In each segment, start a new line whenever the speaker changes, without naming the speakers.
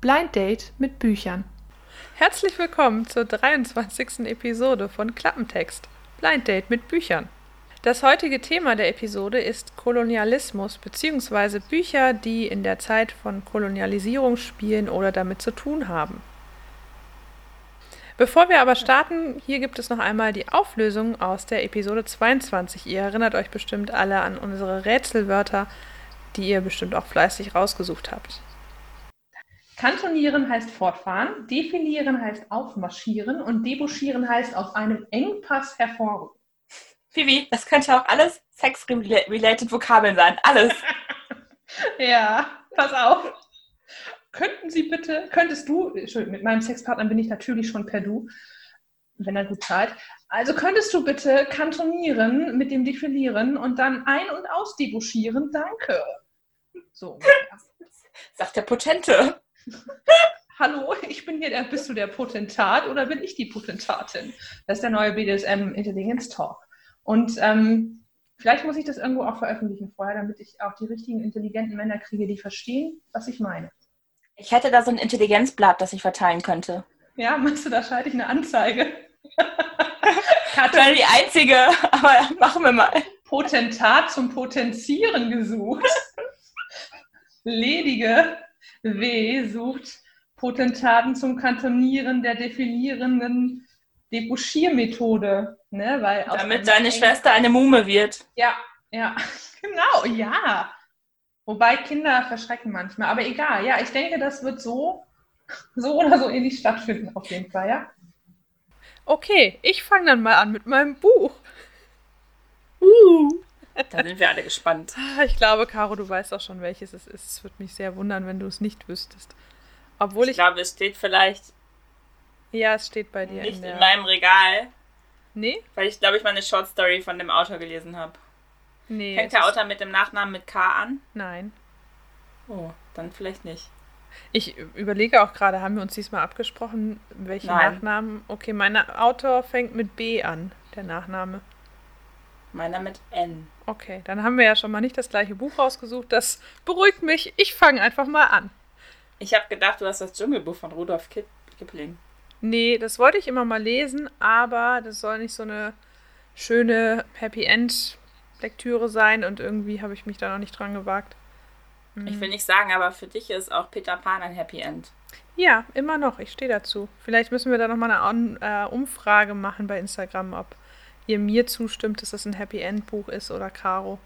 Blind Date mit Büchern. Herzlich willkommen zur 23. Episode von Klappentext. Blind Date mit Büchern. Das heutige Thema der Episode ist Kolonialismus bzw. Bücher, die in der Zeit von Kolonialisierung spielen oder damit zu tun haben. Bevor wir aber starten, hier gibt es noch einmal die Auflösung aus der Episode 22. Ihr erinnert euch bestimmt alle an unsere Rätselwörter, die ihr bestimmt auch fleißig rausgesucht habt. Kantonieren heißt fortfahren, defilieren heißt aufmarschieren und debouchieren heißt aus einem Engpass hervorrücken.
Vivi, das könnte auch alles sex-related Vokabeln sein. Alles.
ja, pass auf. Könnten Sie bitte, könntest du, Entschuldigung, mit meinem Sexpartner bin ich natürlich schon per Du, wenn er gut zahlt. Also könntest du bitte kantonieren mit dem Defilieren und dann ein- und ausdebouchieren? Danke.
So. Sagt der Potente.
Hallo, ich bin hier der, bist du der Potentat oder bin ich die Potentatin? Das ist der neue BDSM Intelligenz Talk. Und ähm, vielleicht muss ich das irgendwo auch veröffentlichen vorher, damit ich auch die richtigen intelligenten Männer kriege, die verstehen, was ich meine.
Ich hätte da so ein Intelligenzblatt, das ich verteilen könnte.
Ja, machst du, da schalte ich eine Anzeige.
Karte. die einzige, aber machen wir mal.
Potentat zum Potenzieren gesucht. Ledige W sucht Potentaten zum Kantonieren der defilierenden Debouchiermethode. Ne?
Weil Damit deine Schwester eine Mume wird.
Ja, ja, genau, ja. Wobei Kinder verschrecken manchmal, aber egal. Ja, ich denke, das wird so, so oder so ähnlich stattfinden, auf jeden Fall, ja. Okay, ich fange dann mal an mit meinem Buch.
Uh. Da sind wir alle gespannt.
Ah, ich glaube, Caro, du weißt auch schon, welches es ist. Es würde mich sehr wundern, wenn du es nicht wüsstest. Obwohl ich,
ich glaube, es steht vielleicht.
Ja, es steht bei dir.
Nicht in, in meinem Regal.
Nee?
Weil ich glaube, ich mal eine Short Story von dem Autor gelesen habe. Nee. Fängt der Autor mit dem Nachnamen mit K an?
Nein.
Oh, dann vielleicht nicht.
Ich überlege auch gerade, haben wir uns diesmal abgesprochen, welche Nein. Nachnamen? Okay, mein Autor fängt mit B an, der Nachname.
Meiner mit N.
Okay, dann haben wir ja schon mal nicht das gleiche Buch rausgesucht. Das beruhigt mich. Ich fange einfach mal an.
Ich habe gedacht, du hast das Dschungelbuch von Rudolf Kipling.
Nee, das wollte ich immer mal lesen, aber das soll nicht so eine schöne Happy End Lektüre sein und irgendwie habe ich mich da noch nicht dran gewagt.
Mhm. Ich will nicht sagen, aber für dich ist auch Peter Pan ein Happy End.
Ja, immer noch. Ich stehe dazu. Vielleicht müssen wir da nochmal eine äh, Umfrage machen bei Instagram, ob ihr mir zustimmt, dass das ein Happy End Buch ist oder Caro.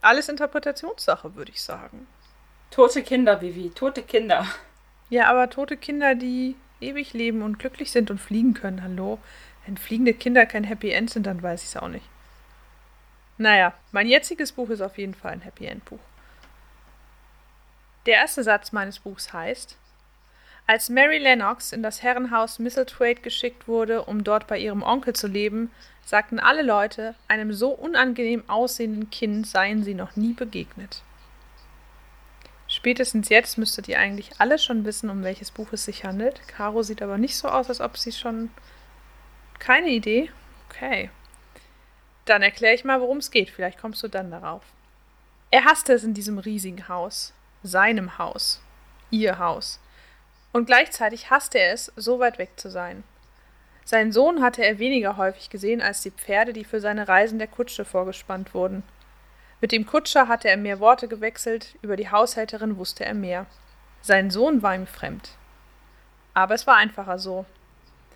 Alles Interpretationssache, würde ich sagen.
Tote Kinder, Vivi, tote Kinder.
Ja, aber tote Kinder, die ewig leben und glücklich sind und fliegen können, hallo. Wenn fliegende Kinder kein Happy End sind, dann weiß ich es auch nicht. Naja, mein jetziges Buch ist auf jeden Fall ein Happy End Buch. Der erste Satz meines Buchs heißt, als Mary Lennox in das Herrenhaus Misselthwaite geschickt wurde, um dort bei ihrem Onkel zu leben, sagten alle Leute, einem so unangenehm aussehenden Kind seien sie noch nie begegnet. Spätestens jetzt müsstet ihr eigentlich alle schon wissen, um welches Buch es sich handelt. Caro sieht aber nicht so aus, als ob sie schon. Keine Idee? Okay. Dann erkläre ich mal, worum es geht. Vielleicht kommst du dann darauf. Er hasste es in diesem riesigen Haus. Seinem Haus. Ihr Haus. Und gleichzeitig hasste er es, so weit weg zu sein. Seinen Sohn hatte er weniger häufig gesehen als die Pferde, die für seine Reisen der Kutsche vorgespannt wurden. Mit dem Kutscher hatte er mehr Worte gewechselt, über die Haushälterin wusste er mehr. Sein Sohn war ihm fremd. Aber es war einfacher so.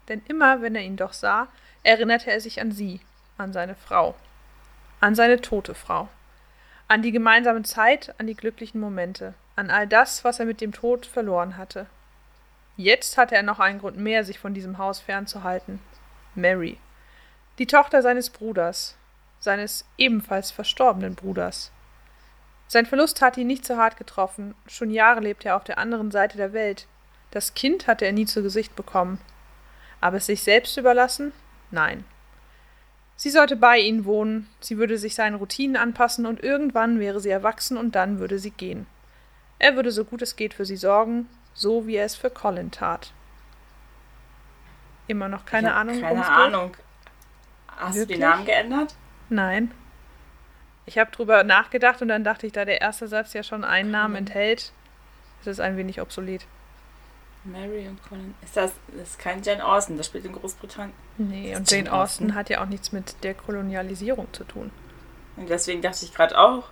Denn immer, wenn er ihn doch sah, erinnerte er sich an sie, an seine Frau, an seine tote Frau, an die gemeinsame Zeit, an die glücklichen Momente, an all das, was er mit dem Tod verloren hatte. Jetzt hatte er noch einen Grund mehr, sich von diesem Haus fernzuhalten. Mary, die Tochter seines Bruders, seines ebenfalls verstorbenen Bruders. Sein Verlust hatte ihn nicht so hart getroffen, schon Jahre lebte er auf der anderen Seite der Welt. Das Kind hatte er nie zu Gesicht bekommen. Aber es sich selbst überlassen? Nein. Sie sollte bei ihnen wohnen, sie würde sich seinen Routinen anpassen und irgendwann wäre sie erwachsen und dann würde sie gehen. Er würde so gut es geht für sie sorgen, so wie er es für Colin tat. Immer noch keine Ahnung.
Keine Ahnung. Hast Wirklich? du den Namen geändert?
Nein. Ich habe drüber nachgedacht und dann dachte ich, da der erste Satz ja schon einen Namen enthält. ist es ein wenig obsolet.
Mary und Colin. Ist das, das ist kein Jane Austen, das spielt in Großbritannien.
Nee, und Jane, Jane Austen, Austen hat ja auch nichts mit der Kolonialisierung zu tun.
Und deswegen dachte ich gerade auch,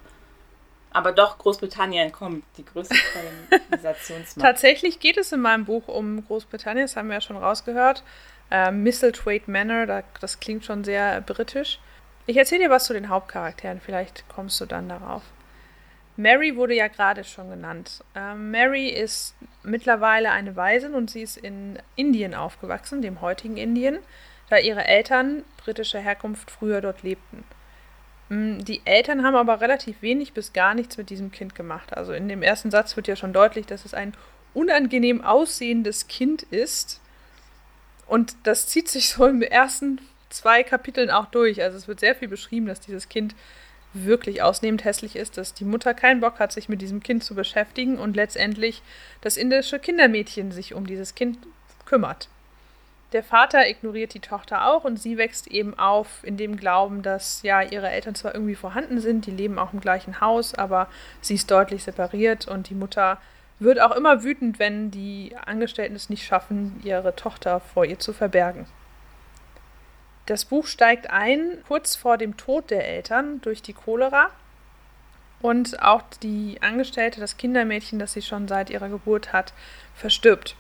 aber doch, Großbritannien kommt, die größte Kolonisationsmacht.
Tatsächlich geht es in meinem Buch um Großbritannien, das haben wir ja schon rausgehört. Äh, Misselthwaite Manor, das klingt schon sehr britisch. Ich erzähle dir was zu den Hauptcharakteren, vielleicht kommst du dann darauf. Mary wurde ja gerade schon genannt. Äh, Mary ist mittlerweile eine Waisin und sie ist in Indien aufgewachsen, dem heutigen Indien, da ihre Eltern britischer Herkunft früher dort lebten. Mm, die Eltern haben aber relativ wenig bis gar nichts mit diesem Kind gemacht. Also in dem ersten Satz wird ja schon deutlich, dass es ein unangenehm aussehendes Kind ist. Und das zieht sich so im ersten zwei Kapiteln auch durch. Also es wird sehr viel beschrieben, dass dieses Kind wirklich ausnehmend hässlich ist, dass die Mutter keinen Bock hat, sich mit diesem Kind zu beschäftigen und letztendlich das indische Kindermädchen sich um dieses Kind kümmert. Der Vater ignoriert die Tochter auch und sie wächst eben auf in dem Glauben, dass ja ihre Eltern zwar irgendwie vorhanden sind, die leben auch im gleichen Haus, aber sie ist deutlich separiert und die Mutter wird auch immer wütend, wenn die Angestellten es nicht schaffen, ihre Tochter vor ihr zu verbergen. Das Buch steigt ein kurz vor dem Tod der Eltern durch die Cholera und auch die Angestellte, das Kindermädchen, das sie schon seit ihrer Geburt hat, verstirbt.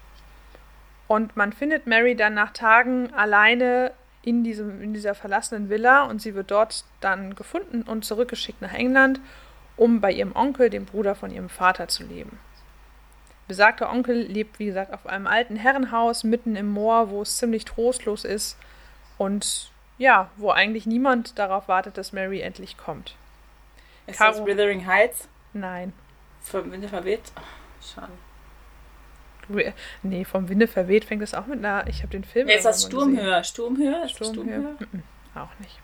Und man findet Mary dann nach Tagen alleine in, diesem, in dieser verlassenen Villa und sie wird dort dann gefunden und zurückgeschickt nach England, um bei ihrem Onkel, dem Bruder von ihrem Vater, zu leben. Besagter Onkel lebt, wie gesagt, auf einem alten Herrenhaus mitten im Moor, wo es ziemlich trostlos ist und ja, wo eigentlich niemand darauf wartet, dass Mary endlich kommt.
Ist Caro das Withering Heights?
Nein.
Vom Winde verweht? Oh, schade.
Nee, vom Winde verweht fängt es auch mit einer. Ich habe den Film.
Ist das Sturmhöhe? Sturmhöhe?
Sturmhöhe? Auch nicht.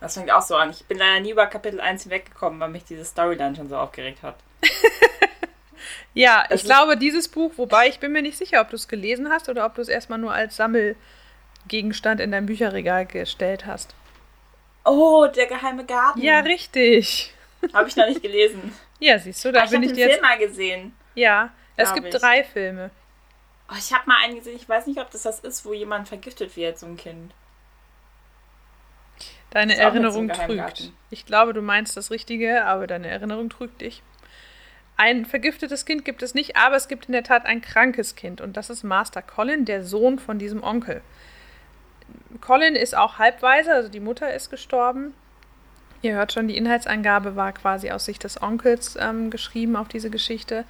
Das fängt auch so an. Ich bin leider nie über Kapitel 1 hinweggekommen, weil mich diese Storyline schon so aufgeregt hat.
ja, das ich glaube, dieses Buch, wobei ich bin mir nicht sicher, ob du es gelesen hast oder ob du es erstmal nur als Sammelgegenstand in dein Bücherregal gestellt hast.
Oh, der geheime Garten.
Ja, richtig.
Habe ich noch nicht gelesen.
Ja, siehst du, da
Aber
bin
ich
Ich
habe den Film mal gesehen.
Ja, es gibt
ich.
drei Filme.
Oh, ich habe mal einen gesehen, ich weiß nicht, ob das das ist, wo jemand vergiftet wird, so ein Kind.
Deine Erinnerung so trügt. Ich glaube, du meinst das Richtige, aber deine Erinnerung trügt dich. Ein vergiftetes Kind gibt es nicht, aber es gibt in der Tat ein krankes Kind und das ist Master Colin, der Sohn von diesem Onkel. Colin ist auch halbweise, also die Mutter ist gestorben. Ihr hört schon, die Inhaltsangabe war quasi aus Sicht des Onkels ähm, geschrieben auf diese Geschichte.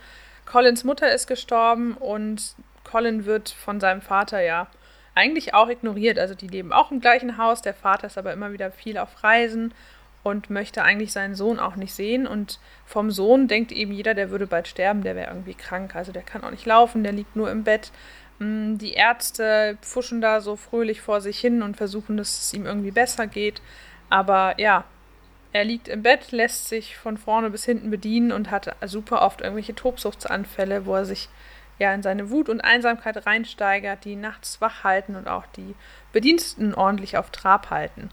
Collins Mutter ist gestorben und Colin wird von seinem Vater ja eigentlich auch ignoriert. Also die leben auch im gleichen Haus, der Vater ist aber immer wieder viel auf Reisen und möchte eigentlich seinen Sohn auch nicht sehen. Und vom Sohn denkt eben jeder, der würde bald sterben, der wäre irgendwie krank. Also der kann auch nicht laufen, der liegt nur im Bett. Mm, die Ärzte pfuschen da so fröhlich vor sich hin und versuchen, dass es ihm irgendwie besser geht. Aber ja, er liegt im Bett, lässt sich von vorne bis hinten bedienen und hat super oft irgendwelche Tobsuchtsanfälle, wo er sich ja in seine Wut und Einsamkeit reinsteigert, die nachts wach halten und auch die Bediensteten ordentlich auf Trab halten.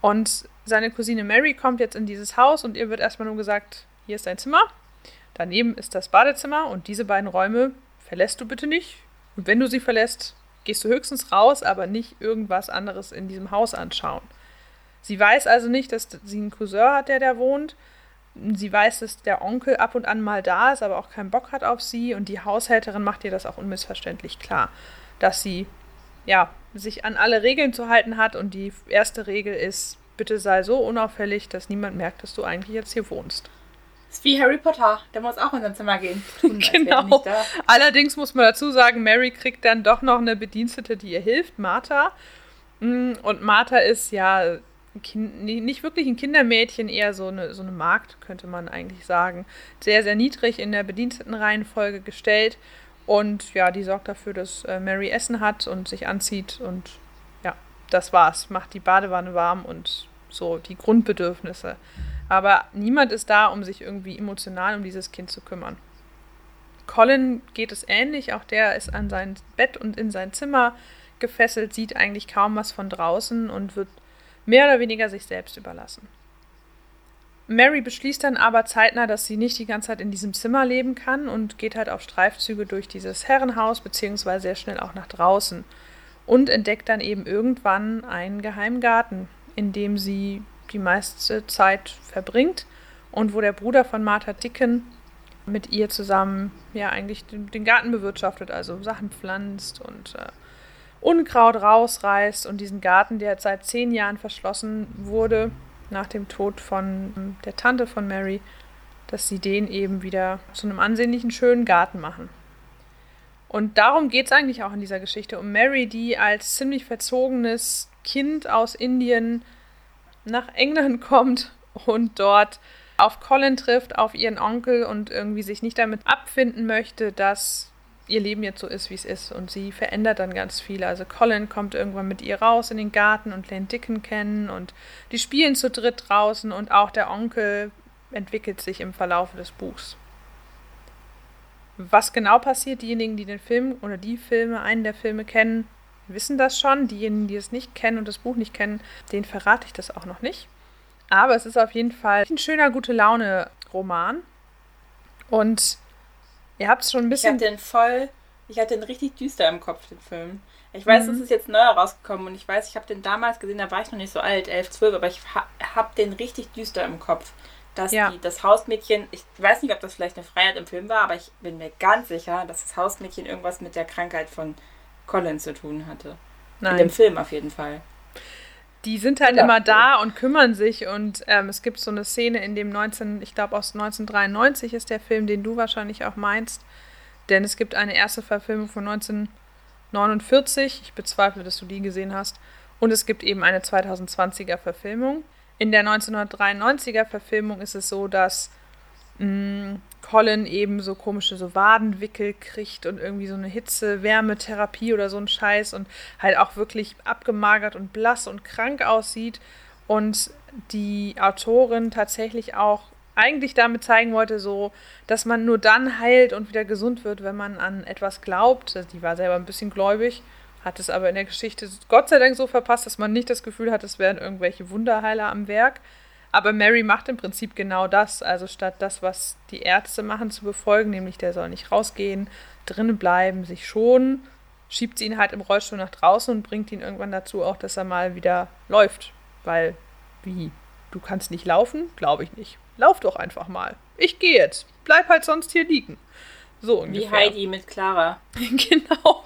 Und seine Cousine Mary kommt jetzt in dieses Haus und ihr wird erstmal nur gesagt, hier ist dein Zimmer, daneben ist das Badezimmer und diese beiden Räume verlässt du bitte nicht. Und wenn du sie verlässt, gehst du höchstens raus, aber nicht irgendwas anderes in diesem Haus anschauen. Sie weiß also nicht, dass sie einen Cousin hat, der da wohnt. Sie weiß, dass der Onkel ab und an mal da ist, aber auch keinen Bock hat auf sie. Und die Haushälterin macht ihr das auch unmissverständlich klar, dass sie ja sich an alle Regeln zu halten hat. Und die erste Regel ist, bitte sei so unauffällig, dass niemand merkt, dass du eigentlich jetzt hier wohnst.
Das ist wie Harry Potter, der muss auch in sein Zimmer gehen.
Genau. Allerdings muss man dazu sagen, Mary kriegt dann doch noch eine Bedienstete, die ihr hilft, Martha. Mm, und Martha ist ja kind, nicht wirklich ein Kindermädchen, eher so eine, so eine Magd, könnte man eigentlich sagen. Sehr, sehr niedrig in der Bedienstetenreihenfolge gestellt. Und ja, die sorgt dafür, dass äh, Mary Essen hat und sich anzieht. Und ja, das war's. Macht die Badewanne warm und so die Grundbedürfnisse. Aber niemand ist da, um sich irgendwie emotional um dieses Kind zu kümmern. Colin geht es ähnlich. Auch der ist an sein Bett und in sein Zimmer gefesselt, sieht eigentlich kaum was von draußen und wird mehr oder weniger sich selbst überlassen. Mary beschließt dann aber zeitnah, dass sie nicht die ganze Zeit in diesem Zimmer leben kann und geht halt auf Streifzüge durch dieses Herrenhaus, beziehungsweise sehr schnell auch nach draußen. Und entdeckt dann eben irgendwann einen geheimen Garten, in dem sie die meiste Zeit verbringt und wo der Bruder von Martha Dicken mit ihr zusammen ja eigentlich den, Garten bewirtschaftet, also Sachen pflanzt und äh, Unkraut rausreißt und diesen Garten, der seit zehn Jahren verschlossen wurde, nach dem Tod von ähm, der Tante von Mary, dass sie den eben wieder zu einem ansehnlichen, schönen Garten machen. Und darum geht es eigentlich auch in dieser Geschichte, um Mary, die als ziemlich verzogenes Kind aus Indien nach England kommt und dort auf Colin trifft, auf ihren Onkel und irgendwie sich nicht damit abfinden möchte, dass ihr Leben jetzt so ist, wie es ist. Und sie verändert dann ganz viel. Also Colin kommt irgendwann mit ihr raus in den Garten und lernt Dicken kennen und die spielen zu dritt draußen und auch der Onkel entwickelt sich im Verlauf des Buchs. Was genau passiert, diejenigen, die den Film oder die Filme, einen der Filme kennen, wissen das schon. Diejenigen, die es nicht kennen und das Buch nicht kennen, denen verrate ich das auch noch nicht. Aber es ist auf jeden Fall ein schöner, gute Laune-Roman. Und Ihr habt es schon ein bisschen.
Ich hatte den voll. Ich hatte den richtig düster im Kopf, den Film. Ich weiß, mhm. es ist jetzt neu rausgekommen und ich weiß, ich habe den damals gesehen, da war ich noch nicht so alt, 11, 12, aber ich ha habe den richtig düster im Kopf. Dass ja. die, das Hausmädchen, ich weiß nicht, ob das vielleicht eine Freiheit im Film war, aber ich bin mir ganz sicher, dass das Hausmädchen irgendwas mit der Krankheit von Colin zu tun hatte. Nein. In dem Film auf jeden Fall.
Die sind halt ja. immer da und kümmern sich und ähm, es gibt so eine Szene in dem 19, ich glaube aus 1993 ist der Film, den du wahrscheinlich auch meinst, denn es gibt eine erste Verfilmung von 1949, ich bezweifle, dass du die gesehen hast, und es gibt eben eine 2020er Verfilmung. In der 1993er Verfilmung ist es so, dass mh, Colin eben so komische so Wadenwickel kriegt und irgendwie so eine Hitze-Wärmetherapie oder so ein Scheiß und halt auch wirklich abgemagert und blass und krank aussieht und die Autorin tatsächlich auch eigentlich damit zeigen wollte, so, dass man nur dann heilt und wieder gesund wird, wenn man an etwas glaubt. Die war selber ein bisschen gläubig, hat es aber in der Geschichte Gott sei Dank so verpasst, dass man nicht das Gefühl hat, es wären irgendwelche Wunderheiler am Werk. Aber Mary macht im Prinzip genau das. Also statt das, was die Ärzte machen, zu befolgen, nämlich der soll nicht rausgehen, drinnen bleiben, sich schonen, schiebt sie ihn halt im Rollstuhl nach draußen und bringt ihn irgendwann dazu auch, dass er mal wieder läuft. Weil, wie? Du kannst nicht laufen? Glaube ich nicht. Lauf doch einfach mal. Ich gehe jetzt. Bleib halt sonst hier liegen. So
ungefähr. Wie Heidi mit Clara.
genau.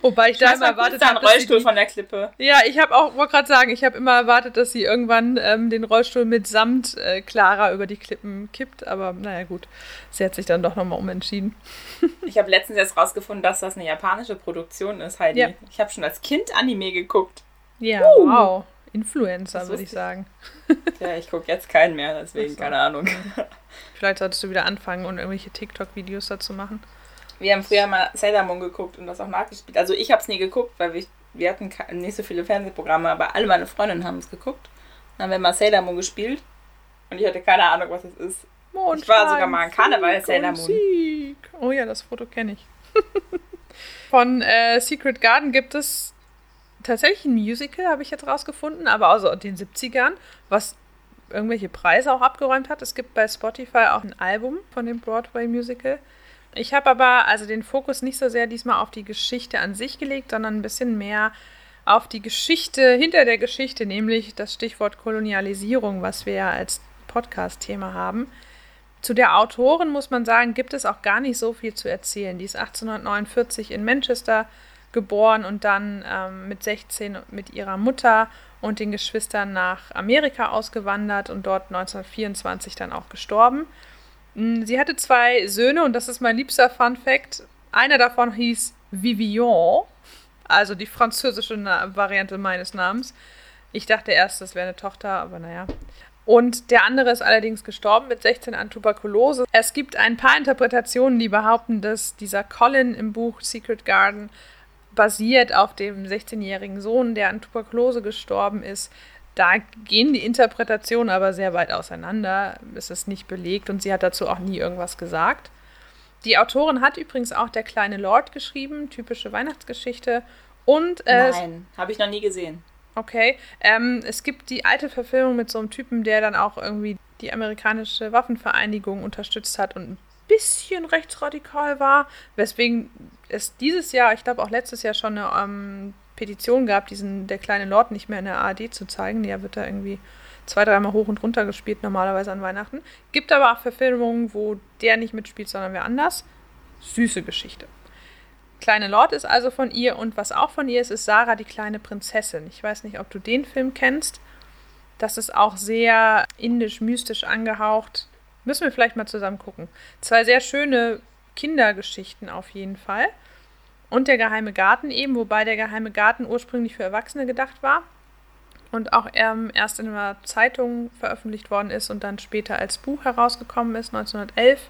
Wobei ich, ich da immer erwartet
habe. Rollstuhl die, von der Klippe.
Ja, ich habe auch, wollte gerade sagen, ich habe immer erwartet, dass sie irgendwann ähm, den Rollstuhl mitsamt äh, Clara über die Klippen kippt. Aber naja, gut. Sie hat sich dann doch nochmal umentschieden.
ich habe letztens jetzt rausgefunden, dass das eine japanische Produktion ist, Heidi. Ja. Ich habe schon als Kind Anime geguckt.
Ja, uh. wow. Influencer, würde ich sagen.
ja, ich gucke jetzt keinen mehr, deswegen, keine Ahnung.
Vielleicht solltest du wieder anfangen und irgendwelche TikTok-Videos dazu machen.
Wir haben früher mal Sailor Moon geguckt und das auch nachgespielt. Also ich habe es nie geguckt, weil wir, wir hatten nicht so viele Fernsehprogramme, aber alle meine Freundinnen haben es geguckt. Dann haben wir mal Sailor Moon gespielt und ich hatte keine Ahnung, was es ist. Mondschein, ich war sogar mal ein Karneval Sailor Moon. Sieg.
Oh ja, das Foto kenne ich. Von äh, Secret Garden gibt es tatsächlich ein Musical, habe ich jetzt rausgefunden, aber aus den 70ern, was irgendwelche Preise auch abgeräumt hat. Es gibt bei Spotify auch ein Album von dem Broadway-Musical. Ich habe aber also den Fokus nicht so sehr diesmal auf die Geschichte an sich gelegt, sondern ein bisschen mehr auf die Geschichte hinter der Geschichte, nämlich das Stichwort Kolonialisierung, was wir ja als Podcast-Thema haben. Zu der Autorin muss man sagen, gibt es auch gar nicht so viel zu erzählen. Die ist 1849 in Manchester geboren und dann ähm, mit 16 mit ihrer Mutter und den Geschwistern nach Amerika ausgewandert und dort 1924 dann auch gestorben. Mm, sie hatte zwei Söhne und das ist mein liebster Fun Fact. Einer davon hieß Vivian, also die französische Variante meines Namens. Ich dachte erst, das wäre eine Tochter, aber naja. Und der andere ist allerdings gestorben mit 16 an Tuberkulose. Es gibt ein paar Interpretationen, die behaupten, dass dieser Colin im Buch Secret Garden basiert auf dem 16-jährigen Sohn, der an Tuberkulose gestorben ist. Da gehen die Interpretationen aber sehr weit auseinander. Es ist nicht belegt und sie hat dazu auch nie irgendwas gesagt. Die Autorin hat übrigens auch Der kleine Lord geschrieben, typische Weihnachtsgeschichte. Und
äh, Nein, habe ich noch nie gesehen.
Okay. Ähm, es gibt die alte Verfilmung mit so einem Typen, der dann auch irgendwie die amerikanische Waffenvereinigung unterstützt hat und ein bisschen rechtsradikal war, weswegen es dieses Jahr, ich glaube auch letztes Jahr schon eine ähm, Petition gab, diesen Der kleine Lord nicht mehr in der ARD zu zeigen. Der wird da irgendwie zwei, dreimal hoch und runter gespielt, normalerweise an Weihnachten. Gibt aber auch Verfilmungen, wo der nicht mitspielt, sondern wer anders. Süße Geschichte. Kleine Lord ist also von ihr und was auch von ihr ist, ist Sarah die kleine Prinzessin. Ich weiß nicht, ob du den Film kennst. Das ist auch sehr indisch-mystisch angehaucht. Müssen wir vielleicht mal zusammen gucken. Zwei sehr schöne Kindergeschichten auf jeden Fall. Und der geheime Garten eben, wobei der geheime Garten ursprünglich für Erwachsene gedacht war und auch ähm, erst in einer Zeitung veröffentlicht worden ist und dann später als Buch herausgekommen ist, 1911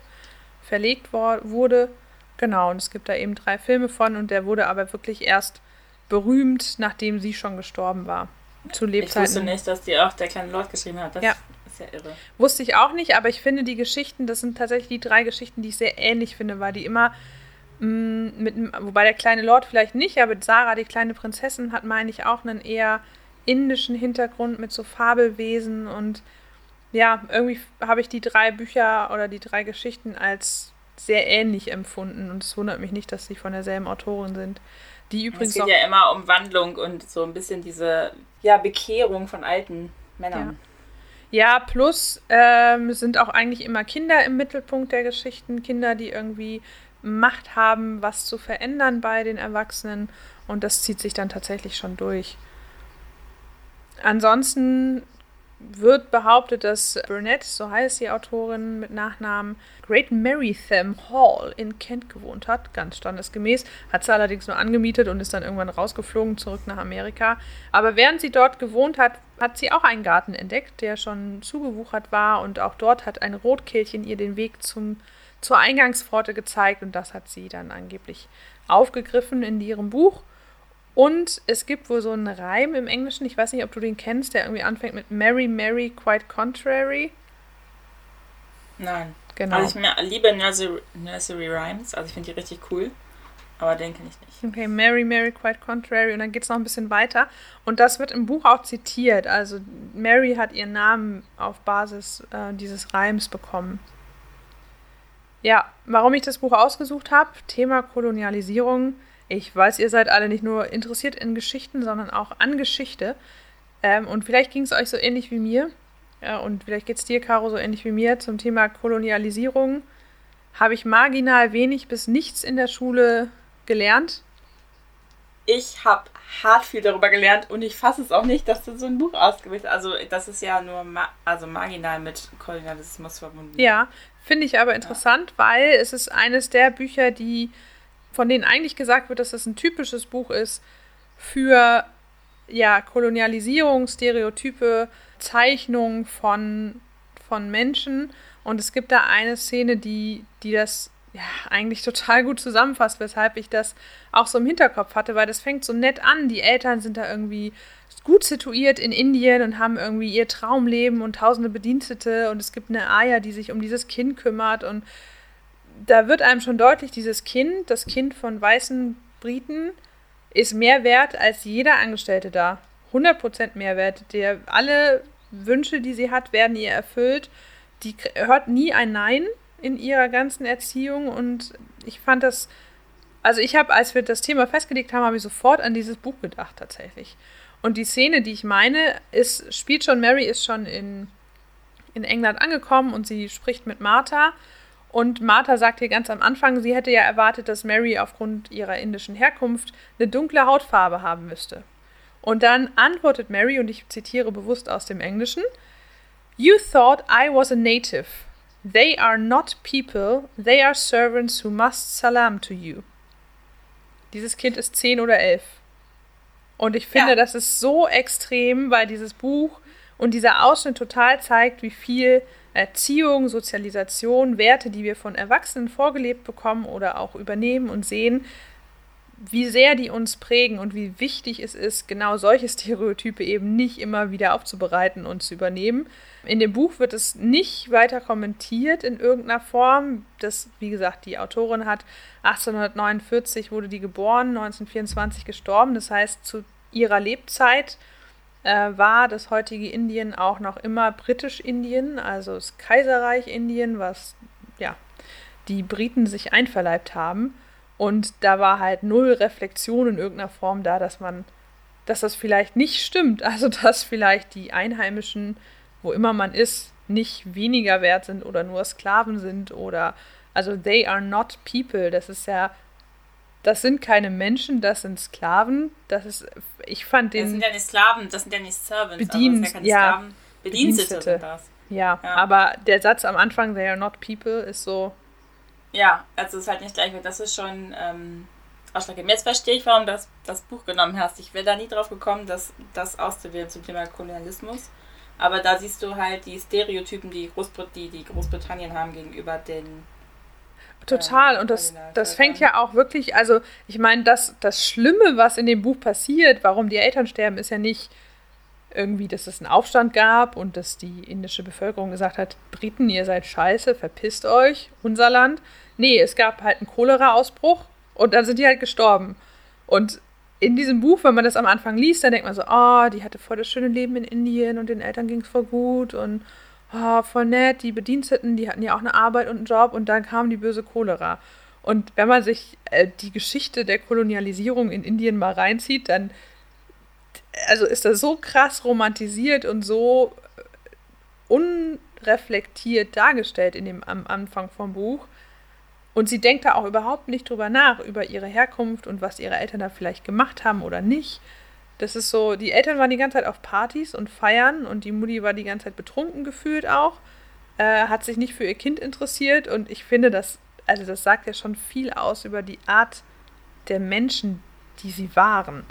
verlegt wurde. Genau, und es gibt da eben drei Filme von und der wurde aber wirklich erst berühmt, nachdem sie schon gestorben war. Zu Lebzeiten.
Ich wusste nicht, dass die auch der kleine Lord geschrieben hat. Das ja. Ist ja irre.
Wusste ich auch nicht, aber ich finde die Geschichten, das sind tatsächlich die drei Geschichten, die ich sehr ähnlich finde, weil die immer mh, mm, mit, wobei der kleine Lord vielleicht nicht, aber Sarah, die kleine Prinzessin, hat, meine ich, auch einen eher indischen Hintergrund mit so Fabelwesen und ja, irgendwie habe ich die drei Bücher oder die drei Geschichten als sehr ähnlich empfunden und es wundert mich nicht, dass sie von derselben Autorin sind. Die übrigens
es geht ja immer um Wandlung und so ein bisschen diese ja, Bekehrung von alten Männern.
Ja, plus ähm, sind auch eigentlich immer Kinder im Mittelpunkt der Geschichten. Kinder, die irgendwie Macht haben, was zu verändern bei den Erwachsenen. Und das zieht sich dann tatsächlich schon durch. Ansonsten wird behauptet, dass Burnett, so heißt die Autorin mit Nachnamen, Great Marytham Hall in Kent gewohnt hat, ganz standesgemäß, hat sie allerdings nur angemietet und ist dann irgendwann rausgeflogen zurück nach Amerika. Aber während sie dort gewohnt hat, hat sie auch einen Garten entdeckt, der schon zugewuchert war und auch dort hat ein Rotkehlchen ihr den Weg zum, zur Eingangspforte gezeigt und das hat sie dann angeblich aufgegriffen in ihrem Buch und es gibt wohl so einen Reim im Englischen, ich weiß nicht, ob du den kennst, der irgendwie anfängt mit Mary, Mary, quite contrary.
Nein. Genau. Also ich liebe Nursery, Nursery Rhymes, also ich finde die richtig cool. Aber den kenne ich nicht.
Okay, Mary, Mary, quite contrary. Und dann geht es noch ein bisschen weiter. Und das wird im Buch auch zitiert. Also Mary hat ihren Namen auf Basis äh, dieses Reims bekommen. Ja, warum ich das Buch ausgesucht habe, Thema Kolonialisierung ich weiß, ihr seid alle nicht nur interessiert in Geschichten, sondern auch an Geschichte. Ähm, und vielleicht ging es euch so ähnlich wie mir. Ja, und vielleicht geht es dir, Caro, so ähnlich wie mir zum Thema Kolonialisierung. Habe ich marginal wenig bis nichts in der Schule gelernt.
Ich habe hart viel darüber gelernt und ich fasse es auch nicht, dass du so ein Buch ausgewählt hast. Also, das ist ja nur ma also marginal mit Kolonialismus verbunden.
Ja, finde ich aber interessant, ja. weil es ist eines der Bücher, die von denen eigentlich gesagt wird, dass das ein typisches Buch ist für ja, Kolonialisierung, Stereotype, Zeichnung von, von Menschen. Und es gibt da eine Szene, die, die das ja, eigentlich total gut zusammenfasst, weshalb ich das auch so im Hinterkopf hatte, weil das fängt so nett an. Die Eltern sind da irgendwie gut situiert in Indien und haben irgendwie ihr Traumleben und tausende Bedienstete und es gibt eine Aya, die sich um dieses Kind kümmert und da wird einem schon deutlich, dieses Kind, das Kind von weißen Briten, ist mehr wert als jeder Angestellte da. 100% Mehrwert. Der, alle Wünsche, die sie hat, werden ihr erfüllt. Die hört nie ein Nein in ihrer ganzen Erziehung und ich fand das, also ich habe, als wir das Thema festgelegt haben, habe ich sofort an dieses Buch gedacht tatsächlich. Und die Szene, die ich meine, ist, spielt schon, Mary ist schon in, in England angekommen und sie spricht mit Martha und Martha sagt hier ganz am Anfang, sie hätte ja erwartet, dass Mary aufgrund ihrer indischen Herkunft eine dunkle Hautfarbe haben müsste. Und dann antwortet Mary, und ich zitiere bewusst aus dem Englischen, You thought I was a native. They are not people, they are servants who must salam to you. Dieses Kind ist zehn oder elf. Und ich finde, ja. das ist so extrem, weil dieses Buch und dieser Ausschnitt total zeigt, wie viel Erziehung, Sozialisation, Werte, die wir von Erwachsenen vorgelebt bekommen oder auch übernehmen und sehen, wie sehr die uns prägen und wie wichtig es ist, genau solche Stereotype eben nicht immer wieder aufzubereiten und zu übernehmen. In dem Buch wird es nicht weiter kommentiert in irgendeiner Form. Das, wie gesagt, die Autorin hat 1849 wurde die geboren, 1924 gestorben. Das heißt, zu ihrer Lebzeit war das heutige Indien auch noch immer britisch-Indien, also das Kaiserreich Indien, was ja die Briten sich einverleibt haben. Und da war halt null Reflexion in irgendeiner Form da, dass man, dass das vielleicht nicht stimmt. Also dass vielleicht die Einheimischen, wo immer man ist, nicht weniger wert sind oder nur Sklaven sind oder also they are not people. Das ist ja, das sind keine Menschen, das sind Sklaven. Das ist, ich fand den.
Das sind ja nicht Sklaven, das sind ja nicht Servants.
Bedient, also ja,
Sklaven. Bedienstete, Bedienstete. sind das.
Ja, ja, aber der Satz am Anfang, they are not people, ist so,
ja, also es ist halt nicht gleich, das ist schon ähm, ausschlaggebend. Jetzt verstehe ich, warum du das, das Buch genommen hast. Ich wäre da nie drauf gekommen, das, das auszuwählen zum Thema Kolonialismus. Aber da siehst du halt die Stereotypen, die, Großbrit die, die Großbritannien haben gegenüber den.
Total, und das, das fängt ja auch wirklich, also ich meine, das, das Schlimme, was in dem Buch passiert, warum die Eltern sterben, ist ja nicht irgendwie, dass es einen Aufstand gab und dass die indische Bevölkerung gesagt hat, Briten, ihr seid scheiße, verpisst euch, unser Land. Nee, es gab halt einen Cholera-Ausbruch und dann sind die halt gestorben. Und in diesem Buch, wenn man das am Anfang liest, dann denkt man so, oh, die hatte voll das schöne Leben in Indien und den Eltern ging es voll gut und oh, voll nett, die Bediensteten, die hatten ja auch eine Arbeit und einen Job und dann kam die böse Cholera. Und wenn man sich äh, die Geschichte der Kolonialisierung in Indien mal reinzieht, dann also ist das so krass romantisiert und so unreflektiert dargestellt in dem am Anfang vom Buch. Und sie denkt da auch überhaupt nicht drüber nach, über ihre Herkunft und was ihre Eltern da vielleicht gemacht haben oder nicht. Das ist so, die Eltern waren die ganze Zeit auf Partys und feiern und die Mutti war die ganze Zeit betrunken gefühlt auch, äh, hat sich nicht für ihr Kind interessiert und ich finde das, also das sagt ja schon viel aus über die Art der Menschen, die sie waren.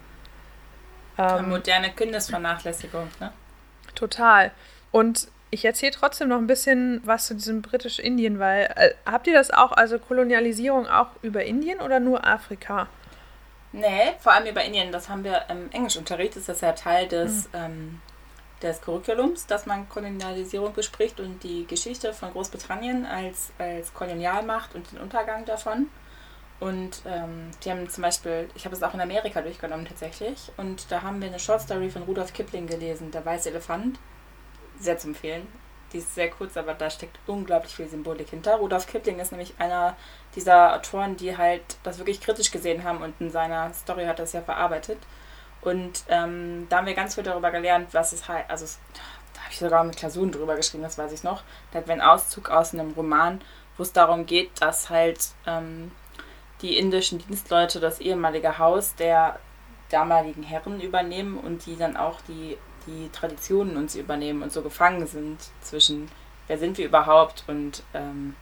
Ähm, moderne Kindesvernachlässigung, ne?
Total. Und ich erzähle trotzdem noch ein bisschen was zu diesem britisch-Indien, weil äh, habt ihr das auch, also Kolonialisierung auch über Indien oder nur Afrika?
Nee, vor allem über Indien. Das haben wir im Englischunterricht, ist das ja Teil des, mhm. ähm, des Curriculums, dass man Kolonialisierung bespricht und die Geschichte von Großbritannien als, als Kolonialmacht und den Untergang davon. Und ähm, die haben zum Beispiel, ich habe es auch in Amerika durchgenommen tatsächlich, und da haben wir eine Shortstory von Rudolf Kipling gelesen, Der weiße Elefant. Sehr zu empfehlen. Die ist sehr kurz, aber da steckt unglaublich viel Symbolik hinter. Rudolf Kipling ist nämlich einer dieser Autoren, die halt das wirklich kritisch gesehen haben und in seiner Story hat es ja verarbeitet. Und ähm, da haben wir ganz viel darüber gelernt, was es halt, also da habe ich sogar mit Klausuren drüber geschrieben, das weiß ich noch. Da hat wir einen Auszug aus einem Roman, wo es darum geht, dass halt ähm, die indischen Dienstleute das ehemalige Haus der damaligen Herren übernehmen und die dann auch die, die Traditionen uns übernehmen und so gefangen sind zwischen, wer sind wir überhaupt und ähm,